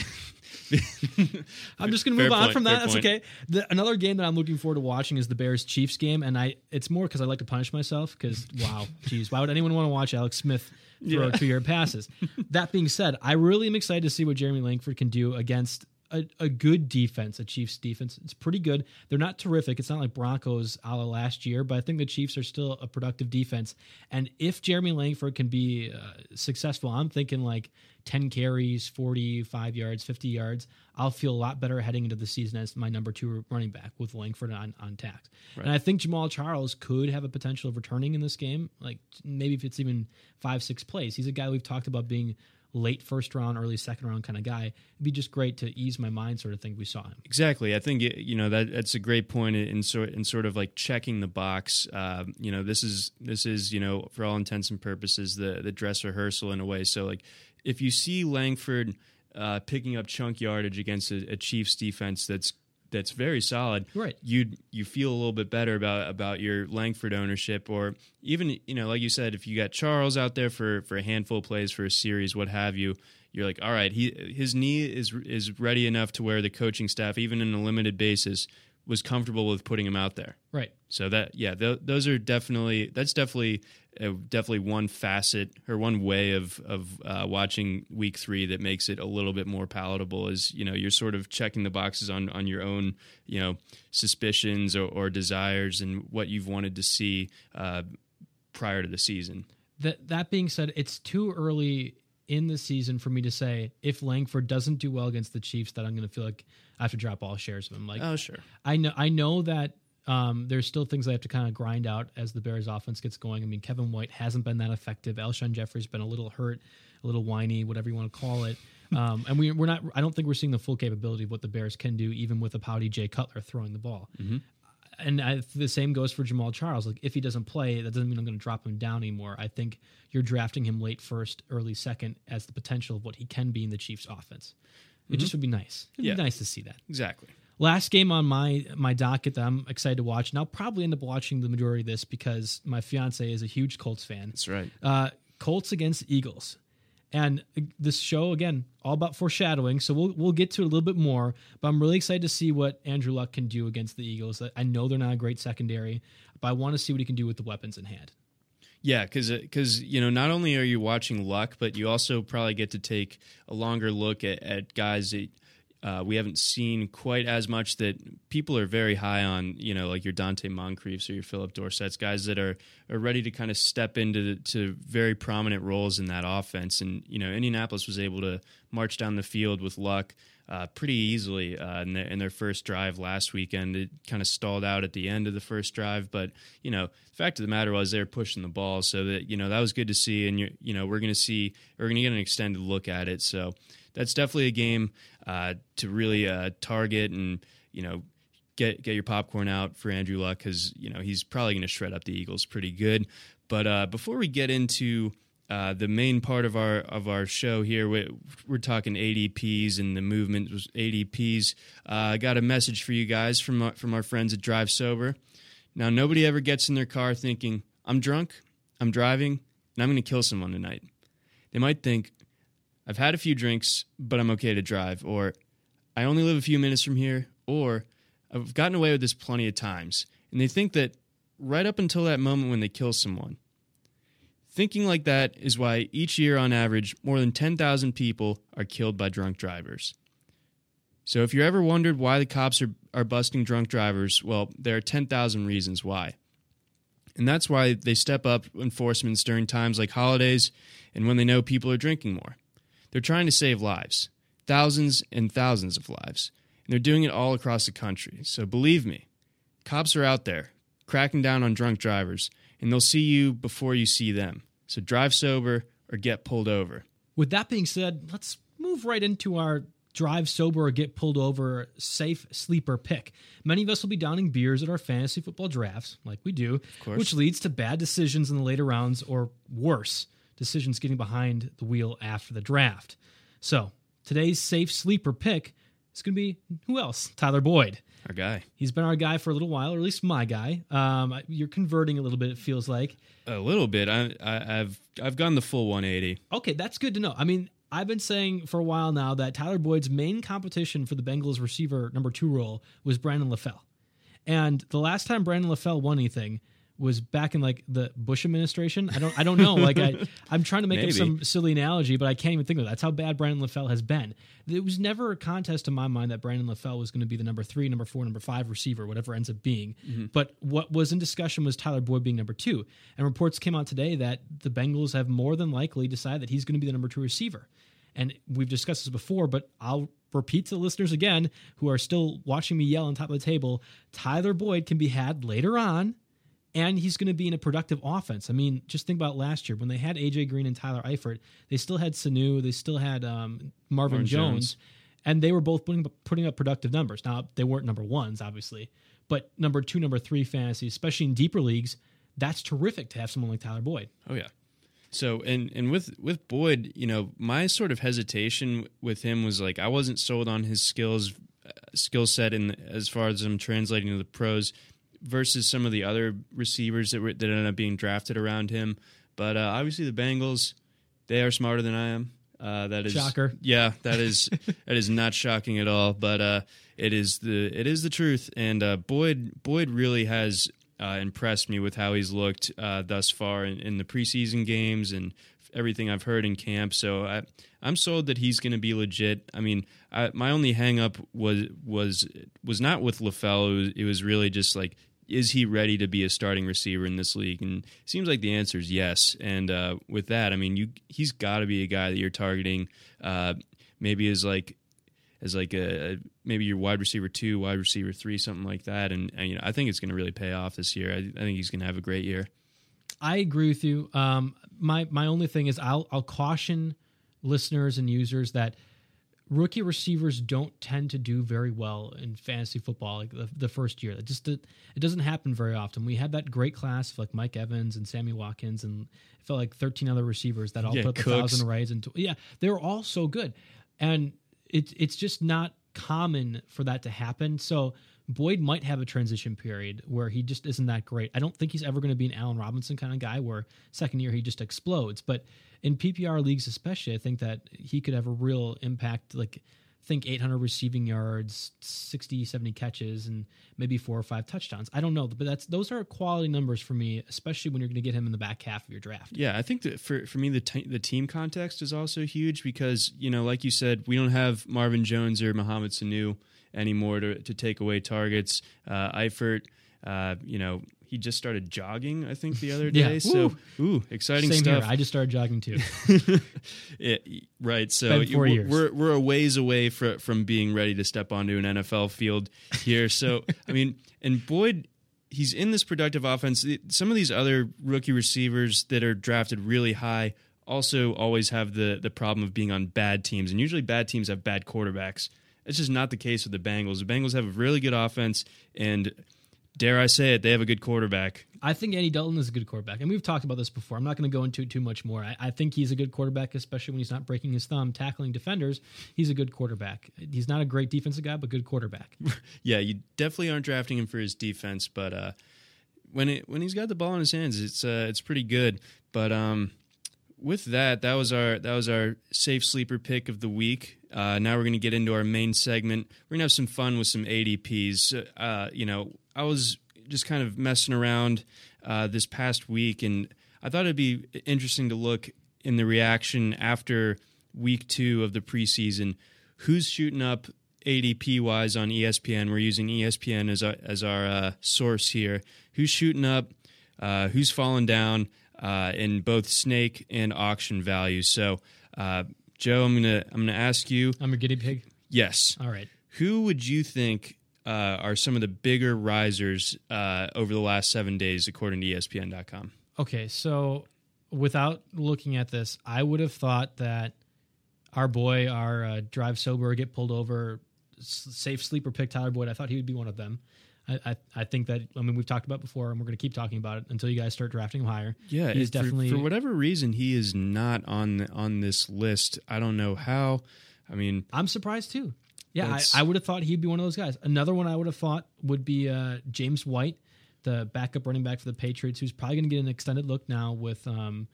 I'm just going to move on from that. That's point. okay. The, another game that I'm looking forward to watching is the Bears Chiefs game, and I it's more because I like to punish myself. Because wow, geez, why would anyone want to watch Alex Smith throw two yard passes? that being said, I really am excited to see what Jeremy Langford can do against. A, a good defense, a Chiefs defense. It's pretty good. They're not terrific. It's not like Broncos a la last year, but I think the Chiefs are still a productive defense. And if Jeremy Langford can be uh, successful, I'm thinking like 10 carries, 45 yards, 50 yards, I'll feel a lot better heading into the season as my number two running back with Langford on, on tax. And I think Jamaal Charles could have a potential of returning in this game. Like maybe if it's even five, six plays. He's a guy we've talked about being late first round, early second round kind of guy. It'd be just great to ease my mind, sort of thing. We saw him. Exactly. I think you know that that's a great point in sort in sort of like checking the box. Uh, you know, this is this is you know for all intents and purposes the the dress rehearsal in a way. So like if you see Langford uh, picking up chunk yardage against a, a Chiefs defense that's that's very solid, Right. You you feel a little bit better about about your Langford ownership, or even you know, like you said, if you got Charles out there for for a handful of plays for a series, what have you, you're like, all right, he his knee is is ready enough to where the coaching staff, even in a limited basis, was comfortable with putting him out there. Right. So that yeah, th- those are definitely that's definitely uh, definitely one facet or one way of of uh, watching week three that makes it a little bit more palatable. Is you know you're sort of checking the boxes on on your own you know suspicions or, or desires and what you've wanted to see uh, prior to the season. That that being said, it's too early in the season for me to say if Langford doesn't do well against the Chiefs that I'm going to feel like I have to drop all shares of him. Like Oh sure, I know I know that um, there's still things I have to kind of grind out as the Bears offense gets going. I mean, Kevin White hasn't been that effective. Alshon Jeffery's been a little hurt, a little whiny, whatever you want to call it. Um, and we, we're not. I don't think we're seeing the full capability of what the Bears can do, even with a pouty Jay Cutler throwing the ball. And I, the same goes for Jamaal Charles. Like if he doesn't play, that doesn't mean I'm going to drop him down anymore. I think you're drafting him late first, early second, as the potential of what he can be in the Chiefs' offense. It just would be nice. It'd Yeah. be nice to see that. exactly. Last game on my my docket that I'm excited to watch, and I'll probably end up watching the majority of this because my fiance is a huge Colts fan. That's right. Uh, Colts against Eagles, and this show again all about foreshadowing. So we'll we'll get to it a little bit more, but I'm really excited to see what Andrew Luck can do against the Eagles. I know they're not a great secondary, but I want to see what he can do with the weapons in hand. Yeah, because because you know not only are you watching Luck, but you also probably get to take a longer look at, at guys that uh, we haven't seen quite as much that people are very high on. You know, like your Donte Moncriefs or your Phillip Dorsett's guys that are are ready to kind of step into the, to very prominent roles in that offense. And you know, Indianapolis was able to march down the field with Luck. Uh, pretty easily uh, in, their, in their first drive last weekend. It kind of stalled out at the end of the first drive, but you know, the fact of the matter was they were pushing the ball, so that you know that was good to see. And you you know, we're going to see we're going to get an extended look at it. So that's definitely a game uh, to really uh, target and you know get get your popcorn out for Andrew Luck because you know he's probably going to shred up the Eagles pretty good. But uh, before we get into uh, the main part of our of our show here, we, we're talking ADPs and the movement was ADPs. Uh, I got a message for you guys from our, from our friends at Drive Sober. Now, nobody ever gets in their car thinking, "I'm drunk, I'm driving, and I'm going to kill someone tonight." They might think, "I've had a few drinks, but I'm okay to drive," or "I only live a few minutes from here," or "I've gotten away with this plenty of times." And they think that right up until that moment when they kill someone. Thinking like that is why each year, on average, more than 10,000 people are killed by drunk drivers. So, if you ever wondered why the cops are, are busting drunk drivers, well, there are 10,000 reasons why. And that's why they step up enforcements during times like holidays and when they know people are drinking more. They're trying to save lives, thousands and thousands of lives. And they're doing it all across the country. So, believe me, cops are out there cracking down on drunk drivers, and they'll see you before you see them. So drive sober or get pulled over. With that being said, let's move right into our drive sober or get pulled over safe sleeper pick. Many of us will be downing beers at our fantasy football drafts, like we do, which leads to bad decisions in the later rounds or worse, decisions getting behind the wheel after the draft. So today's safe sleeper pick is going to be who else? Tyler Boyd. Our guy. He's been our guy for a little while, or at least my guy. Um, you're converting a little bit, it feels like. A little bit. I, I, I've I've gone the full 180. Okay, that's good to know. I mean, I've been saying for a while now that Tyler Boyd's main competition for the Bengals receiver number two role was Brandon LaFell. And the last time Brandon LaFell won anything was back in like the Bush administration. I don't I don't know. Like I I'm trying to make up some silly analogy, but I can't even think of it. That's how bad Brandon LaFell has been. It was never a contest in my mind that Brandon LaFell was going to be the number three, number four, number five receiver, whatever ends up being. Mm-hmm. But what was in discussion was Tyler Boyd being number two. And reports came out today that the Bengals have more than likely decided that he's going to be the number two receiver. And we've discussed this before, but I'll repeat to the listeners again who are still watching me yell on top of the table Tyler Boyd can be had later on, and he's going to be in a productive offense. I mean, just think about last year when they had AJ Green and Tyler Eifert, they still had Sanu, they still had um, Marvin Jones, Jones. and they were both putting, putting up productive numbers. Now, they weren't number ones, obviously, but number two, number three fantasy, especially in deeper leagues, that's terrific to have someone like Tyler Boyd. Oh yeah. So and and with with Boyd, you know, my sort of hesitation with him was like I wasn't sold on his skills uh, skill set in as far as I'm translating to the pros versus some of the other receivers that were that ended up being drafted around him. But uh, obviously the Bengals, they are smarter than I am. Uh, that is Shocker. Yeah, that is that is not shocking at all. But uh, it is the it is the truth. And uh, Boyd Boyd really has uh, impressed me with how he's looked uh, thus far in, in the preseason games and everything I've heard in camp. So I, I'm sold that he's going to be legit. I mean, I, my only hangup was was was not with LaFell. It was, it was really just like, is he ready to be a starting receiver in this league? And seems like the answer is yes. And uh, with that, I mean, you he's got to be a guy that you're targeting. Uh, maybe as like as like a maybe your wide receiver two, wide receiver three, something like that. And, and you know, I think it's going to really pay off this year. I, I think he's going to have a great year. I agree with you. Um, my my only thing is I'll I'll caution listeners and users that rookie receivers don't tend to do very well in fantasy football like the, the first year. That just it doesn't happen very often. We had that great class of like Mike Evans and Sammy Watkins and it felt like 13 other receivers that all Yeah, put up a thousand rides and yeah, they were all so good. And it's it's just not common for that to happen. So Boyd might have a transition period where he just isn't that great. I don't think he's ever going to be an Allen Robinson kind of guy where second year he just explodes. But in PPR leagues, especially, I think that he could have a real impact. Like, think 800 receiving yards, 60, 70 catches, and maybe four or five touchdowns. I don't know, but that's those are quality numbers for me, especially when you're going to get him in the back half of your draft. Yeah, I think that for for me the te- the team context is also huge because you know, like you said, we don't have Marvin Jones or Mohamed Sanu anymore to to take away targets. Uh, Eifert, uh, you know, he just started jogging, I think, the other Yeah. day. So, ooh, exciting Same stuff. here. I just started jogging too. It- right. So four we're, years. we're we're a ways away fr- from being ready to step onto an NFL field here. So I mean, and Boyd, he's in this productive offense. Some of these other rookie receivers that are drafted really high also always have the the problem of being on bad teams, and usually bad teams have bad quarterbacks. It's just not the case with the Bengals. The Bengals have a really good offense, and dare I say it, they have a good quarterback. I think Andy Dalton is a good quarterback, and we've talked about this before. I'm not going to go into it too much more. I, I think he's a good quarterback, especially when he's not breaking his thumb tackling defenders. He's a good quarterback. He's not a great defensive guy, but good quarterback. yeah, you definitely aren't drafting him for his defense, but uh, when it when he's got the ball in his hands, it's uh, it's pretty good. But um, with that, that was our that was our safe sleeper pick of the week. Uh, now we're going to get into our main segment. We're going to have some fun with some ADPs. Uh, you know, I was just kind of messing around uh, this past week, and I thought it'd be interesting to look in the reaction after week two of the preseason. Who's shooting up ADP wise on ESPN? We're using ESPN as our, as our uh, source here. Who's shooting up? Uh, who's falling down uh, in both snake and auction value? So, uh, Joe, I'm gonna I'm gonna ask you. I'm a guinea pig. Yes, All right. who would you think uh, are some of the bigger risers uh, over the last seven days, according to ESPN.com? Okay, so without looking at this, I would have thought that our boy, our uh, drive sober, get pulled over, s- safe sleeper pick Tyler Boyd. I thought he would be one of them. I, I, I think that I mean we've talked about it before, and we're going to keep talking about it until you guys start drafting him higher. Yeah, he's for- definitely for, whatever reason he is not on on this list. I don't know how. I mean, I'm surprised too. Yeah, I, I would have thought he'd be one of those guys. Another one I would have thought would be uh, James White, the backup running back for the Patriots, who's probably going to get an extended look now with um,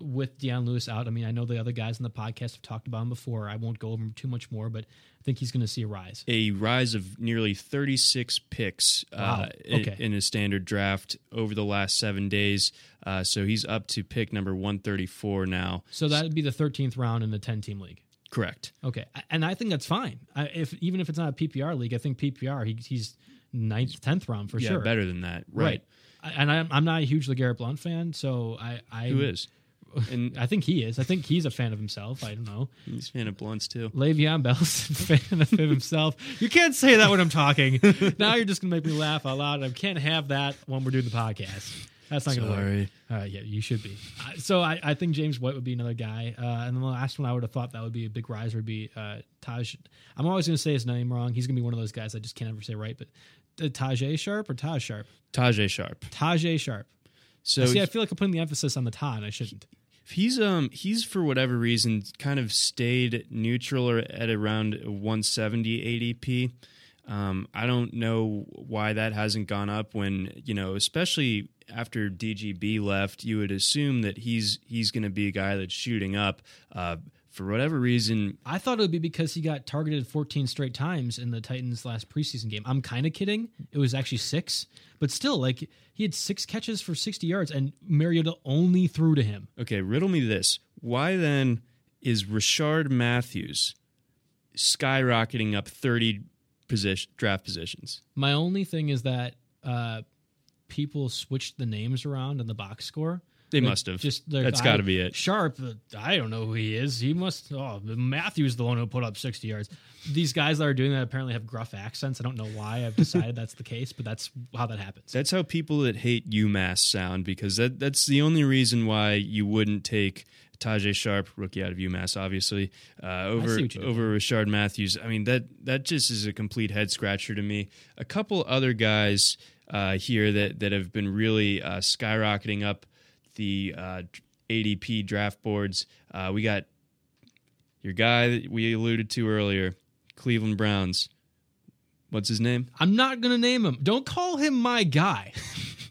with Dion Lewis out. I mean, I know the other guys in the podcast have talked about him before. I won't go over him too much more, but I think he's going to see a rise. a rise of nearly 36 picks Wow. uh, Okay. in a standard draft over the last seven days. Uh, so he's up to pick number 134 now. So that would be the 13th round in the 10 team league. Correct. Okay, and I think that's fine. I, if even if it's not a PPR league, I think PPR he, he's ninth, tenth round for yeah, sure. better than that. right? Right. I- And I'm, I'm not a huge Legarrette Blunt fan, so I, I Who is? And I think he is. I think he's a fan of himself. I don't know. he's a fan of blunts too. Le'Veon Bell's a fan of himself. You can't say that when I'm talking. now you're just gonna make me laugh out loud. I can't have that when we're doing the podcast. That's not gonna work. Sorry. Uh, yeah, you should be. Uh, so I, I think James White would be another guy. Uh, and then the last one I would have thought that would be a big riser would be uh, Taj. I'm always going to say his name wrong. He's going to be one of those guys I just can't ever say right. But uh, Tajae Sharpe or Taj Sharp? Tajae Sharpe. Tajae Sharpe. So See, I feel like I'm putting the emphasis on the Ta, and I shouldn't. He's um he's for whatever reason kind of stayed neutral or at around 170 ADP. Um, I don't know why that hasn't gone up when you know, especially after DGB left, you would assume that he's he's going to be a guy that's shooting up. Uh, for whatever reason, I thought it would be because he got targeted 14 straight times in the Titans' last preseason game. I'm kind of kidding. It was actually six, but still, like he had six catches for 60 yards, and Mariota only threw to him. okay, riddle me this: Why then is Rishard Matthews skyrocketing up 30 position draft positions? My only thing is that uh, people switched the names around in the box score. They must have. Just That's got to be it. Sharpe, uh, I don't know who he is. He must. Oh, Matthews the one who put up sixty yards. These guys that are doing that apparently have gruff accents. I don't know why I've decided that's the case, but that's how that happens. That's how people that hate UMass sound because that that's the only reason why you wouldn't take Tajae Sharpe, rookie out of UMass, obviously, uh, over over Rishard Matthews. I mean that that just is a complete head scratcher to me. A couple other guys uh, here that that have been really uh, skyrocketing up the uh, ADP draft boards. Uh, we got your guy that we alluded to earlier, Cleveland Browns. What's his name? I'm not gonna name him. Don't call him my guy.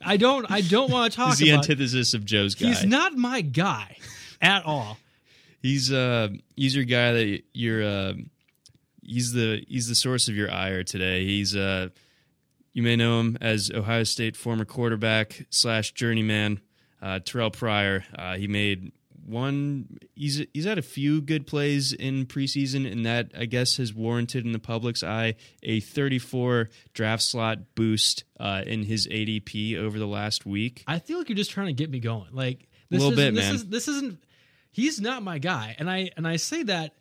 I don't. I don't want to talk He's the about. antithesis of Joe's guy. He's not my guy at all. He's uh he's your guy that you're uh he's the he's the source of your ire today. He's uh you may know him as Ohio State former quarterback slash journeyman uh, Terrelle Pryor. Uh, he made one. He's he's had a few good plays in preseason, and that I guess has warranted in the public's eye a 34 draft slot boost uh, in his ADP over the last week. I feel like you're just trying to get me going. Like this Little isn't- bit, this man. Is, this isn't. He's not my guy, and I and I say that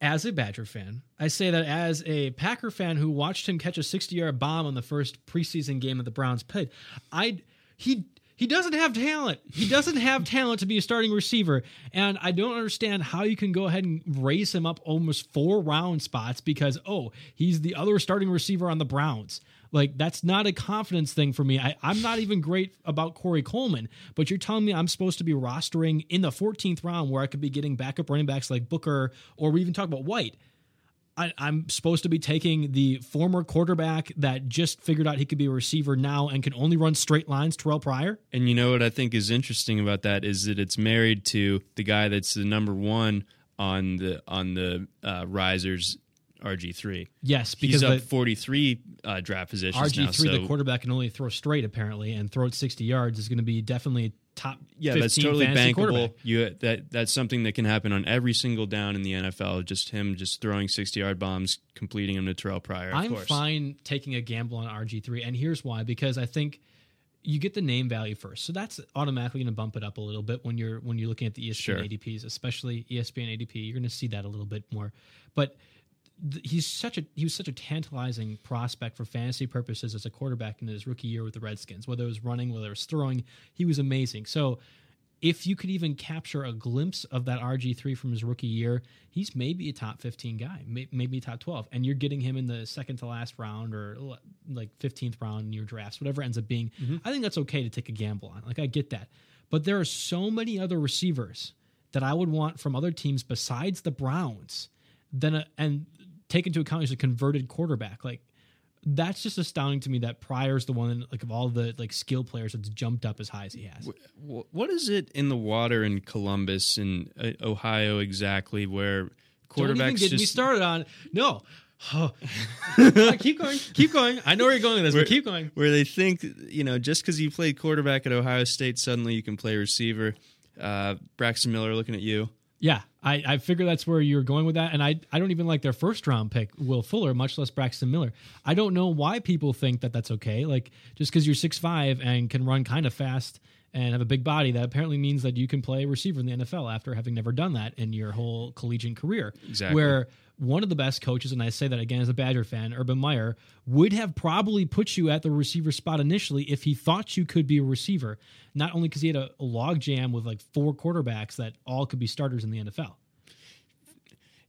as a Badger fan. I say that as a Packer fan who watched him catch a 60 yard bomb on the first preseason game that the Browns played. I he. He doesn't have talent. He doesn't have talent to be a starting receiver. And I don't understand how you can go ahead and raise him up almost four round spots because, oh, he's the other starting receiver on the Browns. Like, that's not a confidence thing for me. I, I'm not even great about Corey Coleman, but you're telling me I'm supposed to be rostering in the 14th round where I could be getting backup running backs like Booker, or we even talk about White. I, I'm supposed to be taking the former quarterback that just figured out he could be a receiver now and can only run straight lines, Terrelle Pryor. And you know what I think is interesting about that is that it's married to the guy that's the number one on the on the uh, risers RG three. Yes, because He's up the forty three uh, draft positions RG3, now. So the quarterback, can only throw straight apparently, and throw it 60 yards is going to be definitely top. yeah, 15 that's totally bankable. You that that's something that can happen on every single down in the NFL. Just him just throwing sixty yard bombs, completing them to Terrelle Pryor. Of I'm course. fine taking a gamble on RG3, and here's why: because I think you get the name value first, so that's automatically going to bump it up a little bit when you're when you're looking at the ESPN Sure. ADPs, especially ESPN ADP. You're going to see that a little bit more, but. He's such a he was such a tantalizing prospect for fantasy purposes as a quarterback in his rookie year with the Redskins. Whether it was running, whether it was throwing, he was amazing. So if you could even capture a glimpse of that RG3 from his rookie year, he's maybe a top 15 guy, maybe top 12. And you're getting him in the second to last round or like 15th round in your drafts, whatever it ends up being. Mm-hmm. I think that's okay to take a gamble on. Like, I get that. But there are so many other receivers that I would want from other teams besides the Browns than a, and take into account he's a converted quarterback. Like, that's just astounding to me that Pryor's the one like of all the like skill players that's jumped up as high as he has. What is it in the water in Columbus and uh, Ohio exactly where Don't even quarterbacks get just me started on no. Oh. keep going, keep going. I know where you're going with this, Where- but keep going. where they think you know just because you played quarterback at Ohio State, suddenly you can play receiver. Uh, Braxton Miller, looking at you. Yeah, I, I figure that's where you're going with that, and I I don't even like their first round pick, Will Fuller, much less Braxton Miller. I don't know why people think that that's okay. Like just because you're six five and can run kind of fast and have a big body, that apparently means that you can play receiver in the NFL after having never done that in your whole collegiate career. Exactly. Where one of the best coaches, and I say that again as a Badger fan, Urban Meyer, would have probably put you at the receiver spot initially if he thought you could be a receiver. Not only because he had a, a log jam with like four quarterbacks that all could be starters in the NFL.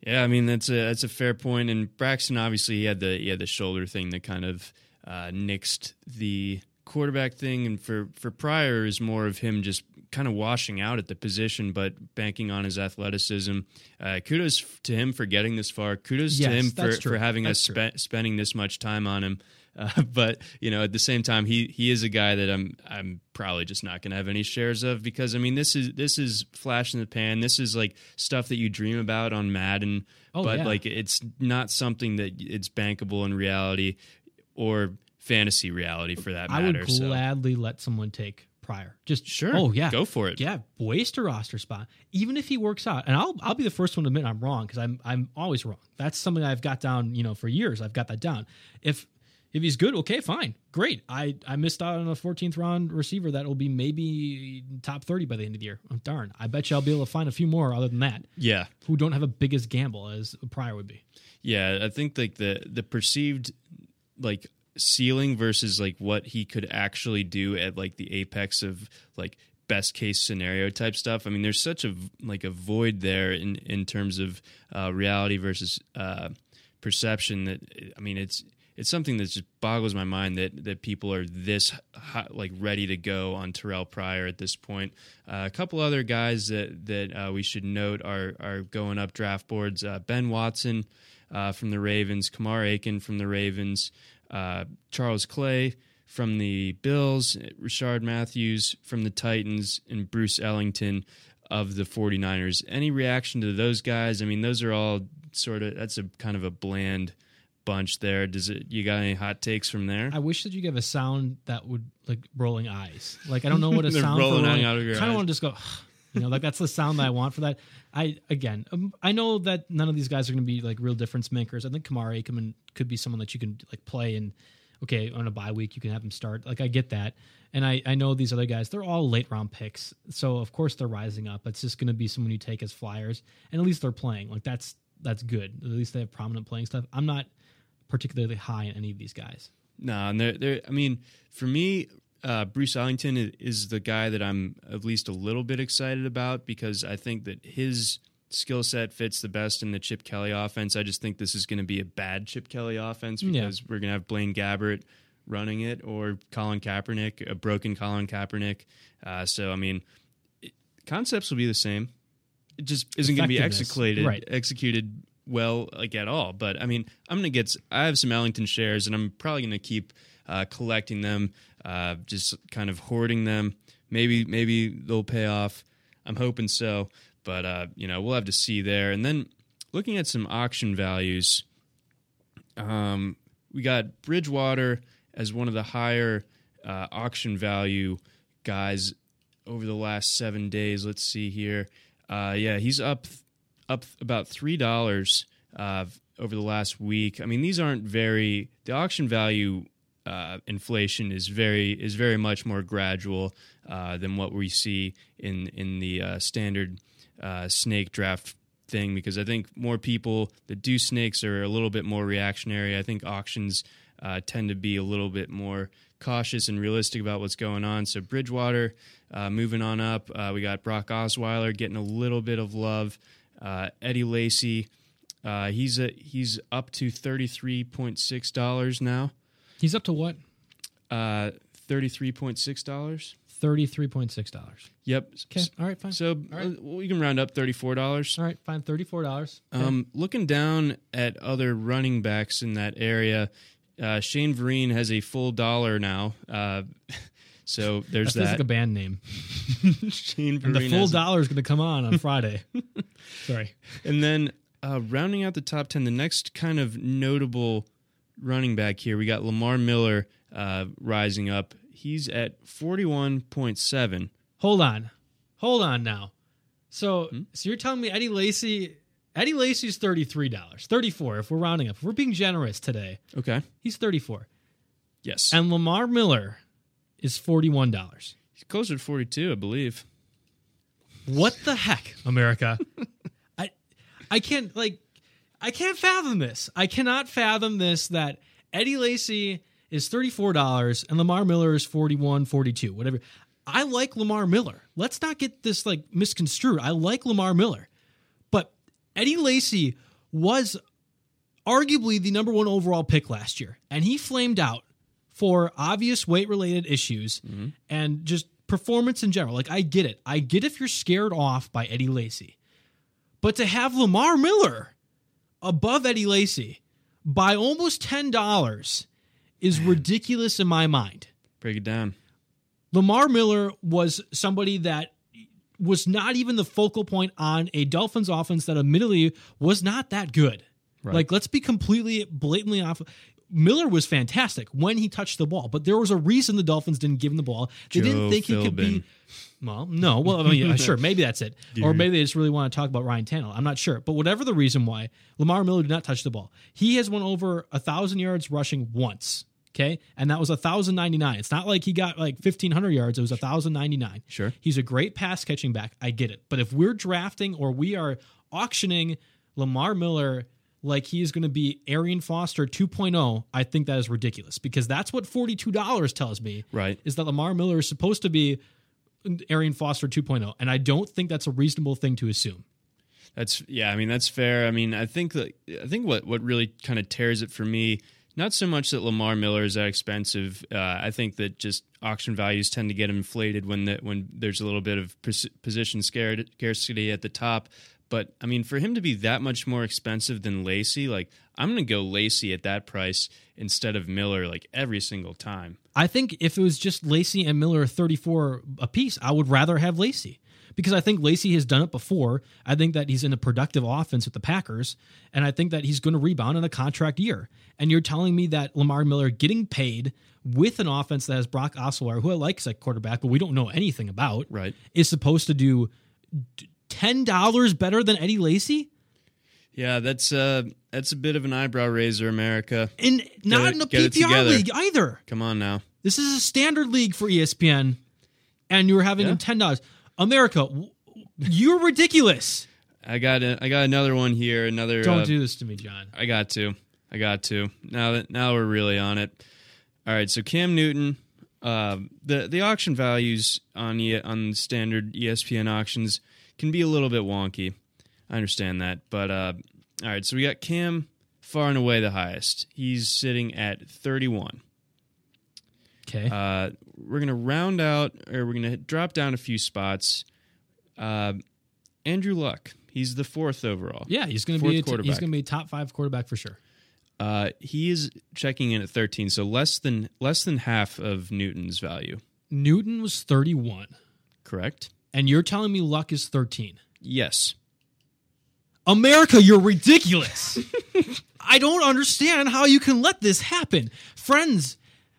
Yeah, I mean that's a that's a fair point. And Braxton obviously he had the he had the shoulder thing that kind of uh, nixed the quarterback thing, and for for Pryor is more of him just kind of washing out at the position, but banking on his athleticism. Uh, kudos to him for getting this far. Kudos Yes, to him for, true. for having That's us spe- spending this much time on him. Uh, but you know, at the same time, he he is a guy that I'm I'm probably just not going to have any shares of because I mean this is this is flash in the pan. This is like stuff that you dream about on Madden, Oh, but yeah. like it's not something that it's bankable in reality or fantasy reality for that matter. I would so gladly let someone take Pryor. Just Sure. Oh yeah, Go for it. Yeah, waste a roster spot, even if he works out. And I'll I'll be the first one to admit I'm wrong because I'm I'm always wrong. That's something I've got down. You know, for years I've got that down. If if he's good, okay, fine, great. I I missed out on a 14th round receiver that will be maybe top 30 by the end of the year. Oh, darn, I bet you I'll be able to find a few more other than that yeah, who don't have a biggest gamble as Pryor would be. Yeah, I think like the the perceived like ceiling versus like what he could actually do at like the apex of like best case scenario type stuff. I mean, there's such a like a void there in in terms of uh, reality versus uh, perception that I mean it's it's something that just boggles my mind that that people are this hot, like ready to go on Terrelle Pryor at this point. Uh, a couple other guys that that uh, we should note are are going up draft boards. Uh, ben Watson uh, from the Ravens, Kamar Aiken from the Ravens, uh, Charles Clay from the Bills, Rishard Matthews from the Titans, and Bruce Ellington of the 49ers. Any reaction to those guys? I mean, those are all sort of that's a kind of a bland bunch there. Does it you got any hot takes from there? I wish that you give a sound that would like rolling eyes. Like I don't know what a sound rolling rolling out of your Kind of want to just go. You know, like that's the sound that I want for that. I again, um, I know that none of these guys are going to be like real difference makers. I think Kamari Aikman could be someone that you can like play and okay on a bye week you can have him start. Like I get that, and I I know these other guys they're all late round picks, so of course they're rising up. It's just going to be someone you take as flyers, and at least they're playing. Like that's that's good. At least they have prominent playing stuff. I'm not particularly high on any of these guys. No, and they're, they're, I mean, for me, uh, Bruce Ellington is the guy that I'm at least a little bit excited about because I think that his skill set fits the best in the Chip Kelly offense. I just think this is going to be a bad Chip Kelly offense Yeah. because we're going to have Blaine Gabbert running it or Colin Kaepernick, a broken Colin Kaepernick. Uh, so, I mean, it, concepts will be the same. It just isn't going to be executed right. executed well like at all. But I mean, I'm gonna get. I have some Ellington shares, and I'm probably gonna keep uh, collecting them, uh, just kind of hoarding them. Maybe maybe they'll pay off. I'm hoping so, but uh, you know we'll have to see there. And then looking at some auction values, um, we got Bridgewater as one of the higher uh, auction value guys over the last seven days. Let's see here. Uh, yeah, he's up up about three dollars uh, over the last week. I mean, these aren't very. The auction value uh, inflation is very is very much more gradual uh, than what we see in in the uh, standard uh, snake draft thing. Because I think more people that do snakes are a little bit more reactionary. I think auctions uh, tend to be a little bit more cautious and realistic about what's going on. So Bridgewater uh, moving on up. We got Brock Osweiler getting a little bit of love. Eddie Lacy, he's a, he's up to thirty three point six dollars now. He's up to what? Uh, thirty three point six dollars. Thirty-three point six dollars. Yep. Okay. All right. Fine. So right. uh, we can round up thirty four dollars. All right. Fine. Thirty-four dollars. Um, looking down at other running backs in that area, uh, Shane Vereen has a full dollar now. Uh, so there's That feels that. like a band name. Shane And the full dollar is going to come on on Friday. Sorry. And then uh, rounding out the top 10, the next kind of notable running back here, we got Lamar Miller uh, rising up. He's at 41.7. Hold on. Hold on now. So, Hmm? so you're telling me Eddie Lacy, Eddie Lacy's thirty-three dollars, thirty-four. If we're rounding up, if we're being generous today, Okay. he's thirty-four, Yes. and Lamar Miller is forty-one dollars. He's closer to 42, I believe. What the heck, America? I, I can't like, I can't fathom this. I cannot fathom this that Eddie Lacy is thirty-four dollars and Lamar Miller is 41, 42, whatever. I like Lamar Miller. Let's not get this like misconstrued. I like Lamar Miller, but Eddie Lacy was arguably the number one overall pick last year, and he flamed out for obvious weight related issues mm-hmm. and just performance in general. Like, I get it. I get if you're scared off by Eddie Lacy. But to have Lamar Miller above Eddie Lacy by almost $10 is ridiculous in my mind. Break it down. Lamar Miller was somebody that was not even the focal point on a Dolphins offense that admittedly was not that good. Like, let's be completely blatantly off. Miller was fantastic when he touched the ball, but there was a reason the Dolphins didn't give him the ball. They didn't Joe think he could be. Well, no. Well, I mean, sure, maybe that's it, or maybe they just really want to talk about Ryan Tannehill. I'm not sure, but whatever the reason why, Lamar Miller did not touch the ball. He has won over a thousand yards rushing once. Okay, and that was a thousand ninety nine. It's not like he got like fifteen hundred yards. It was a thousand ninety nine. Sure. he's a great pass catching back. I get it, but if we're drafting or we are auctioning Lamar Miller like he is going to be Arian Foster 2.0, I think that is ridiculous because that's what $42 tells me. Right. Is that Lamar Miller is supposed to be Arian Foster 2.0 and I don't think that's a reasonable thing to assume. That's yeah. I mean, that's fair. I mean, I think that I think what what really kind of tears it for me, not so much that Lamar Miller is that expensive. Uh, I think that just auction values tend to get inflated when the, when there's a little bit of pos- position scared, scarcity at the top. But I mean, for him to be that much more expensive than Lacy, like I'm going to go Lacy at that price instead of Miller, like every single time. I think if it was just Lacy and Miller 34 a piece, I would rather have Lacy because I think Lacy has done it before. I think that he's in a productive offense with the Packers, and I think that he's going to rebound in a contract year. And you're telling me that Lamar Miller getting paid with an offense that has Brock Osweiler, who I like as a quarterback, but we don't know anything about, Right. is supposed to do d- $10 better than Eddie Lacy? Yeah, that's uh that's a bit of an eyebrow raiser, America. And not it- in a get it PPR league either. Come on now. This is a standard league for ESPN, and you're having Yeah. ten dollars. America, you're ridiculous. I got a, I got another one here. Another. Don't uh, do this to me, John. I got to. I got to. Now that now we're really on it. All right. So Cam Newton, uh, the the auction values on e, on standard ESPN auctions can be a little bit wonky. I understand that, but uh, all right. So we got Cam far and away the highest. He's sitting at thirty one. Okay, Uh, we're gonna round out, or we're gonna drop down a few spots. Uh, Andrew Luck. He's the fourth overall. yeah, he's going to be a t- he's going to be top five quarterback for sure. Uh, he is checking in at 13, so less than less than half of Newton's value. Newton was thirty one, Correct? And you're telling me Luck is thirteen. Yes. America, you're ridiculous. I don't understand how you can let this happen. Friends,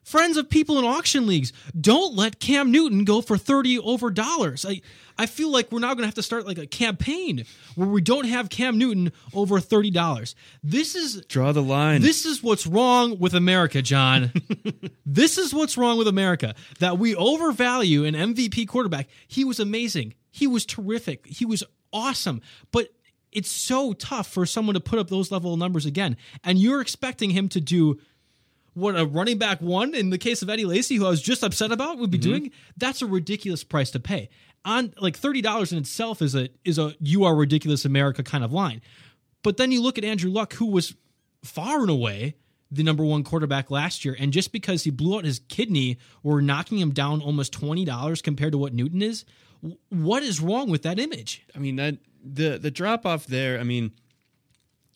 friends of people in auction leagues, don't let Cam Newton go for 30 over dollars. I I feel like we're now going to have to start like a campaign where we don't have Cam Newton over $30. This is Draw the line. this is what's wrong with America, John. this is what's wrong with America that we overvalue an MVP quarterback. He was amazing. He was terrific. He was awesome. But it's so tough for someone to put up those level of numbers again. And you're expecting him to do what a running back one in the case of Eddie Lacy, who I was just upset about, would be mm-hmm. doing, that's a ridiculous price to pay. On like thirty dollars in itself is a is a you are ridiculous America kind of line. But then you look at Andrew Luck, who was far and away the number one quarterback last year, and just because he blew out his kidney, we're knocking him down almost twenty dollars compared to what Newton is. What is wrong with that image? I mean that the the drop off there. I mean,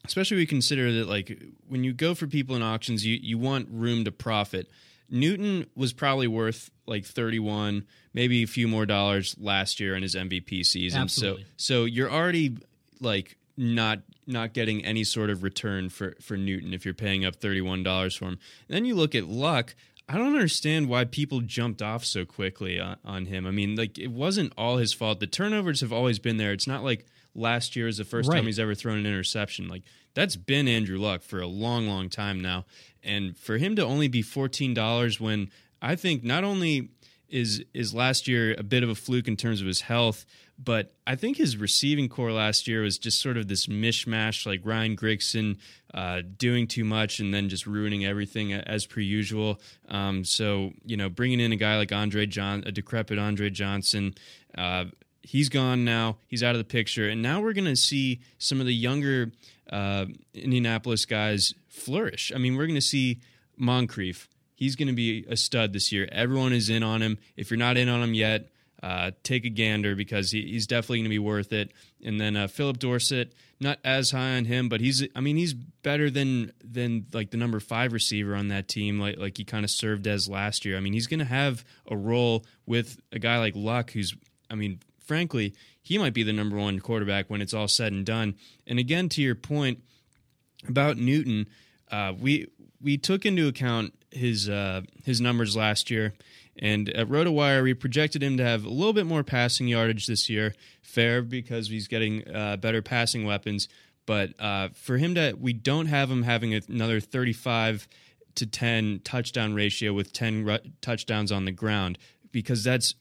especially we consider that like when you go for people in auctions, you you want room to profit. Newton was probably worth like thirty one, maybe a few more dollars last year in his MVP season. Absolutely. So so you're already like not not getting any sort of return for for Newton if you're paying up thirty one dollars for him. And then you look at Luck. I don't understand why people jumped off so quickly on, on him. I mean, like it wasn't all his fault. The turnovers have always been there. It's not like last year is the first Right. time he's ever thrown an interception. Like that's been Andrew Luck for a long, long time now. And for him to only be fourteen dollars when I think not only is is last year a bit of a fluke in terms of his health, but I think his receiving corps last year was just sort of this mishmash, like Ryan Grigson uh, doing too much and then just ruining everything as per usual. Um, so you know, bringing in a guy like Andre John, a decrepit Andre Johnson. Uh, he's gone now. He's out of the picture, and now we're going to see some of the younger uh, Indianapolis guys flourish. I mean, we're going to see Moncrief. He's going to be a stud this year. Everyone is in on him. If you're not in on him yet, uh, take a gander because he, he's definitely going to be worth it. And then uh, Phillip Dorsett, not as high on him, but he's I mean he's better than than like the number five receiver on that team, like like he kind of served as last year. I mean he's going to have a role with a guy like Luck, who's I mean frankly he might be the number one quarterback when it's all said and done. And again, to your point about Newton, uh, we we took into account his uh, his numbers last year, and at RotoWire we projected him to have a little bit more passing yardage this year. Fair because he's getting uh, better passing weapons, but uh, for him to we don't have him having another thirty five to ten touchdown ratio with ten ru- touchdowns on the ground because that's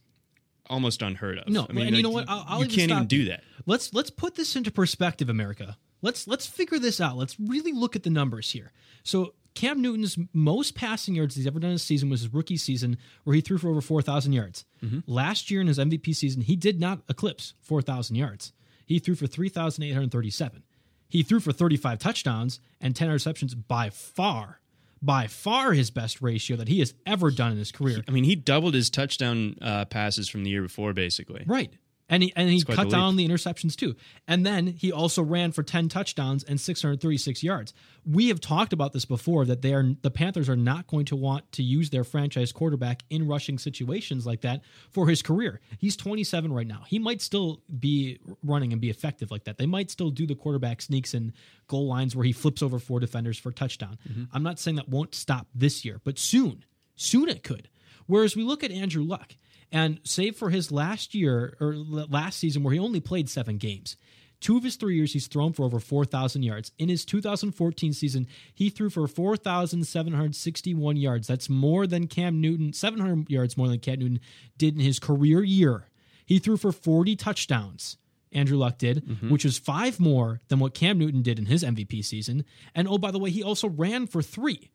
almost unheard of. No, I mean, and you know what? I'll, I'll you even can't even do that. Let's let's put this into perspective, America. Let's let's figure this out. Let's really look at the numbers here. So Cam Newton's most passing yards he's ever done in a season was his rookie season, where he threw for over four thousand yards. Mm-hmm. Last year in his MVP season, he did not eclipse four thousand yards. He threw for three thousand eight hundred thirty-seven. He threw for thirty-five touchdowns and ten interceptions. By far, by far, his best ratio that he has ever done in his career. I mean, he doubled his touchdown uh, passes from the year before, basically. Right. And he and he cut down the interceptions too. And then he also ran for 10 touchdowns and 636 yards. We have talked about this before that they are the Panthers are not going to want to use their franchise quarterback in rushing situations like that for his career. He's 27 right now. He might still be running and be effective like that. They might still do the quarterback sneaks and goal lines where he flips over four defenders for a touchdown. I'm not saying that won't stop this year, but soon, soon it could. Whereas we look at Andrew Luck, and save for his last year or last season where he only played seven games, two of his three years he's thrown for over 4,000 yards. In his 2014 season, he threw for 4,761 yards. That's more than Cam Newton, 700 yards more than Cam Newton did in his career year. He threw for 40 touchdowns. Andrew Luck did, mm-hmm. which is five more than what Cam Newton did in his MVP season. And oh, by the way, he also ran for three.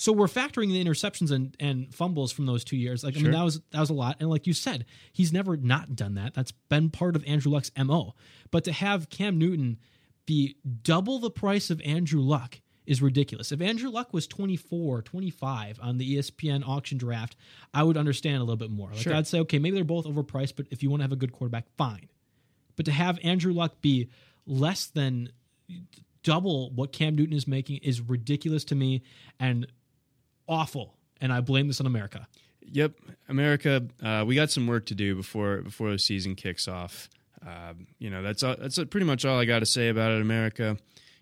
So we're factoring the interceptions and, and fumbles from those two years. Like I mean, that was that was a lot. And like you said, he's never not done that. That's been part of Andrew Luck's mo. But to have Cam Newton be double the price of Andrew Luck is ridiculous. If Andrew Luck was 24, 25 on the ESPN auction draft, I would understand a little bit more. Like I'd say, okay, maybe they're both overpriced, but if you want to have a good quarterback, fine. But to have Andrew Luck be less than double what Cam Newton is making is ridiculous to me and awful. And I blame this on America. Yep, America. Uh, we got some work to do before before the season kicks off. Uh, you know, that's all, that's pretty much all I got to say about it. America,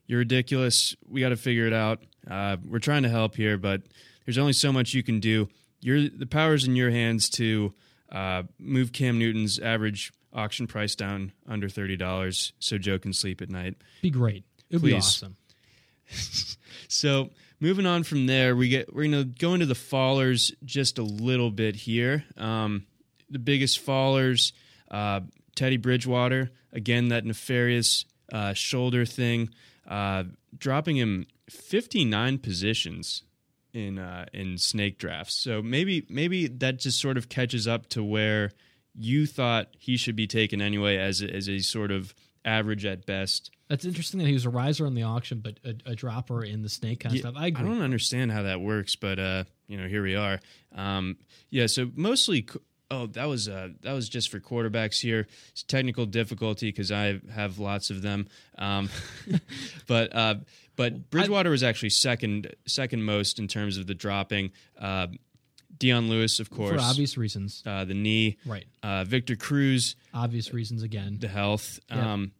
you're ridiculous. We got to figure it out. Uh, we're trying to help here, but there's only so much you can do. You're the power's in your hands to uh, move Cam Newton's average auction price down under thirty dollars, so Joe can sleep at night. Be great. It would be awesome. So moving on from there, we get we're gonna go into the fallers just a little bit here. Um, the biggest fallers, uh, Teddy Bridgewater, again that nefarious uh, shoulder thing, uh, dropping him 59 positions in uh, in snake drafts. So maybe maybe that just sort of catches up to where you thought he should be taken anyway, as as a sort of average at best. That's interesting that he was a riser in the auction, but a, a dropper in the snake kind of Yeah, stuff. I agree. don't understand how that works, but uh, you know, here we are. Um, yeah, so mostly. Oh, that was uh, that was just for quarterbacks here. It's technical difficulty because I have lots of them. Um, but uh, but Bridgewater was actually second second most in terms of the dropping. Uh, Dion Lewis, of course, for obvious reasons. uh, the knee. Right. Uh, Victor Cruz, Obvious reasons again. the health. Yeah. Um,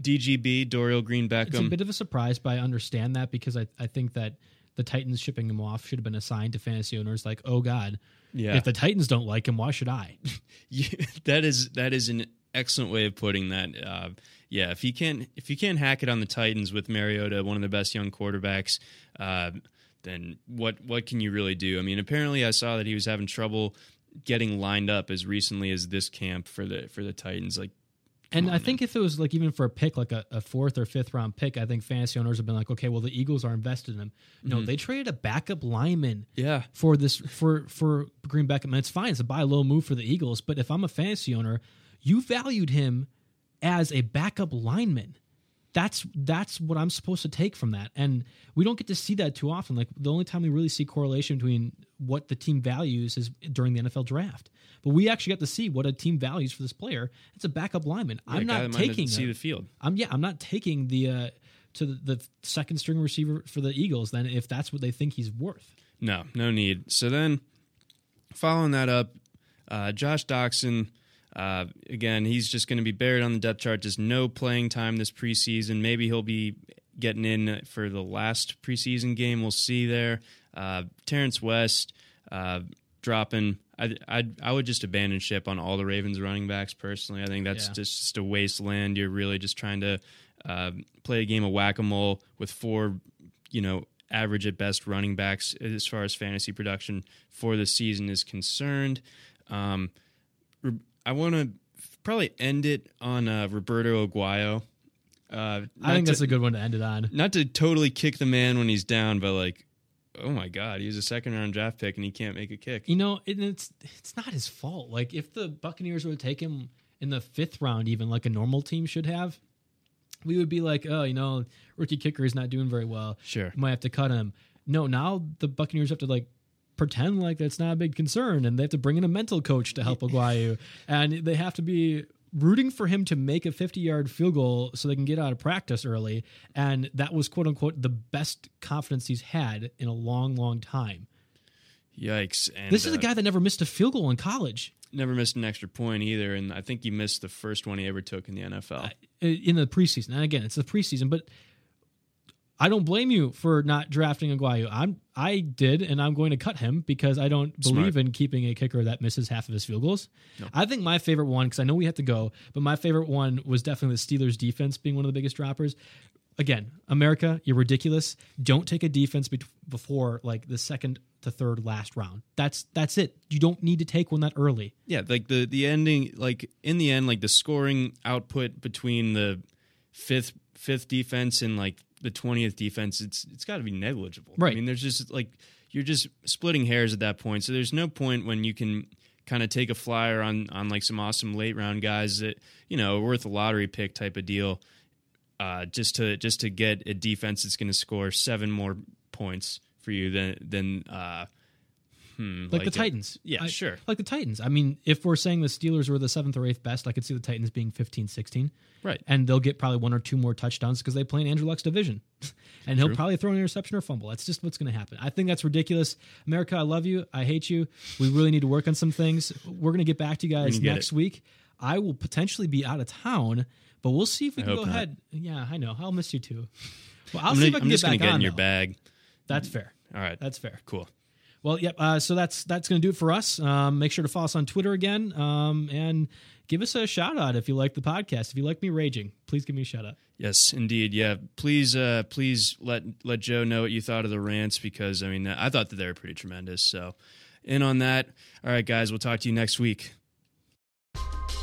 DGB, Dorial Green Beckham. It's a bit of a surprise, but I understand that because I, I think that the Titans shipping him off should have been assigned to fantasy owners like, oh God, yeah, if the Titans don't like him, why should I? Yeah, that is that is an excellent way of putting that. Uh, yeah, if you can't if you can't hack it on the Titans with Mariota, one of the best young quarterbacks, uh, then what what can you really do? I mean, apparently I saw that he was having trouble getting lined up as recently as this camp for the for the Titans. Like, And I think if it was like even for a pick, like a, a fourth or fifth round pick, I think fantasy owners have been like, okay, well the Eagles are invested in him. No, Mm-hmm. they traded a backup lineman yeah, for this for for Green Beckham. And it's fine, it's a buy low move for the Eagles. But if I'm a fantasy owner, you valued him as a backup lineman. That's that's what I'm supposed to take from that. And we don't get to see that too often. Like the only time we really see correlation between what the team values is during the NFL draft. But we actually got to see what a team values for this player. It's a backup lineman. Yeah, I'm not taking see the field. I'm yeah, I'm not taking the uh to the, the second string receiver for the Eagles then if that's what they think he's worth. No, no need. So then, following that up, uh, Josh Doctson. Uh, again, he's just going to be buried on the depth chart. Just no playing time this preseason. Maybe he'll be getting in for the last preseason game. We'll see there. Uh, Terrance West uh, dropping. I, I I would just abandon ship on all the Ravens running backs personally. I think that's Yeah. just, just a wasteland. You're really just trying to uh, play a game of whack a mole with four, you know, average at best running backs as far as fantasy production for the season is concerned. Um, I want to probably end it on uh, Roberto Aguayo. Uh, I think that's to- a good one to end it on. not to totally kick the man when he's down, but like, oh my god, he's a second round draft pick and he can't make a kick. You know, and it's it's not his fault. Like if the Buccaneers would take him in the fifth round, even like a normal team should have, we would be like, oh, you know, rookie kicker is not doing very well. Sure. might have to cut him. No, now the Buccaneers have to like pretend like that's not a big concern, and they have to bring in a mental coach to help Aguayo, and they have to be rooting for him to make a 50 yard field goal so they can get out of practice early and that was quote unquote the best confidence he's had in a long long time Yikes! And this is a uh, guy that never missed a field goal in college never missed an extra point either, and I think he missed the first one he ever took in the NFL. in the preseason. And again, it's the preseason, but I don't blame you for not drafting Aguayo. I'm I did, and I'm going to cut him because I don't believe Smart. in keeping a kicker that misses half of his field goals. I think my favorite one, because I know we have to go, but my favorite one was definitely the Steelers defense being one of the biggest droppers. Again, America, you're ridiculous. Don't take a defense be- before like the second to third last round. That's that's it. You don't need to take one that early. yeah, like the the ending, like in the end, like the scoring output between the fifth fifth defense and like the twentieth defense, it's it's got to be negligible. Right. I mean, there's just like you're just splitting hairs at that point. So there's no point when you can kind of take a flyer on on like some awesome late round guys that you know are worth a lottery pick type of deal. Uh, just to just to get a defense that's going to score seven more points for you than than uh, hmm, like, the a- Titans. Yeah, I- sure. Like the Titans. I mean, if we're saying the Steelers were the seventh or eighth best, I could see the Titans being 15, 16. Right. And they'll get probably one or two more touchdowns because they play in Andrew Luck's division. and he'll probably throw an interception or fumble. That's just what's going to happen. I think that's ridiculous. America, I love you. I hate you. We really need to work on some things. We're going to get back to you guys next it. week. I will potentially be out of town, but we'll see if we I can go not. ahead. Yeah, I know. I'll miss you too. Well, I'll I'm, see gonna, if I I'm can just going back to get on. in your though. bag. That's fair. All right. That's fair. cool. Well, yep. Uh, so that's that's going to do it for us. Um, make sure to follow us on Twitter again, um, and give us a shout out if you like the podcast. If you like me raging, please give me a shout out. Yes, indeed. Yeah, please, uh, please let let Joe know what you thought of the rants because I mean I thought that they were pretty tremendous. So, in on that. All right, guys, we'll talk to you next week.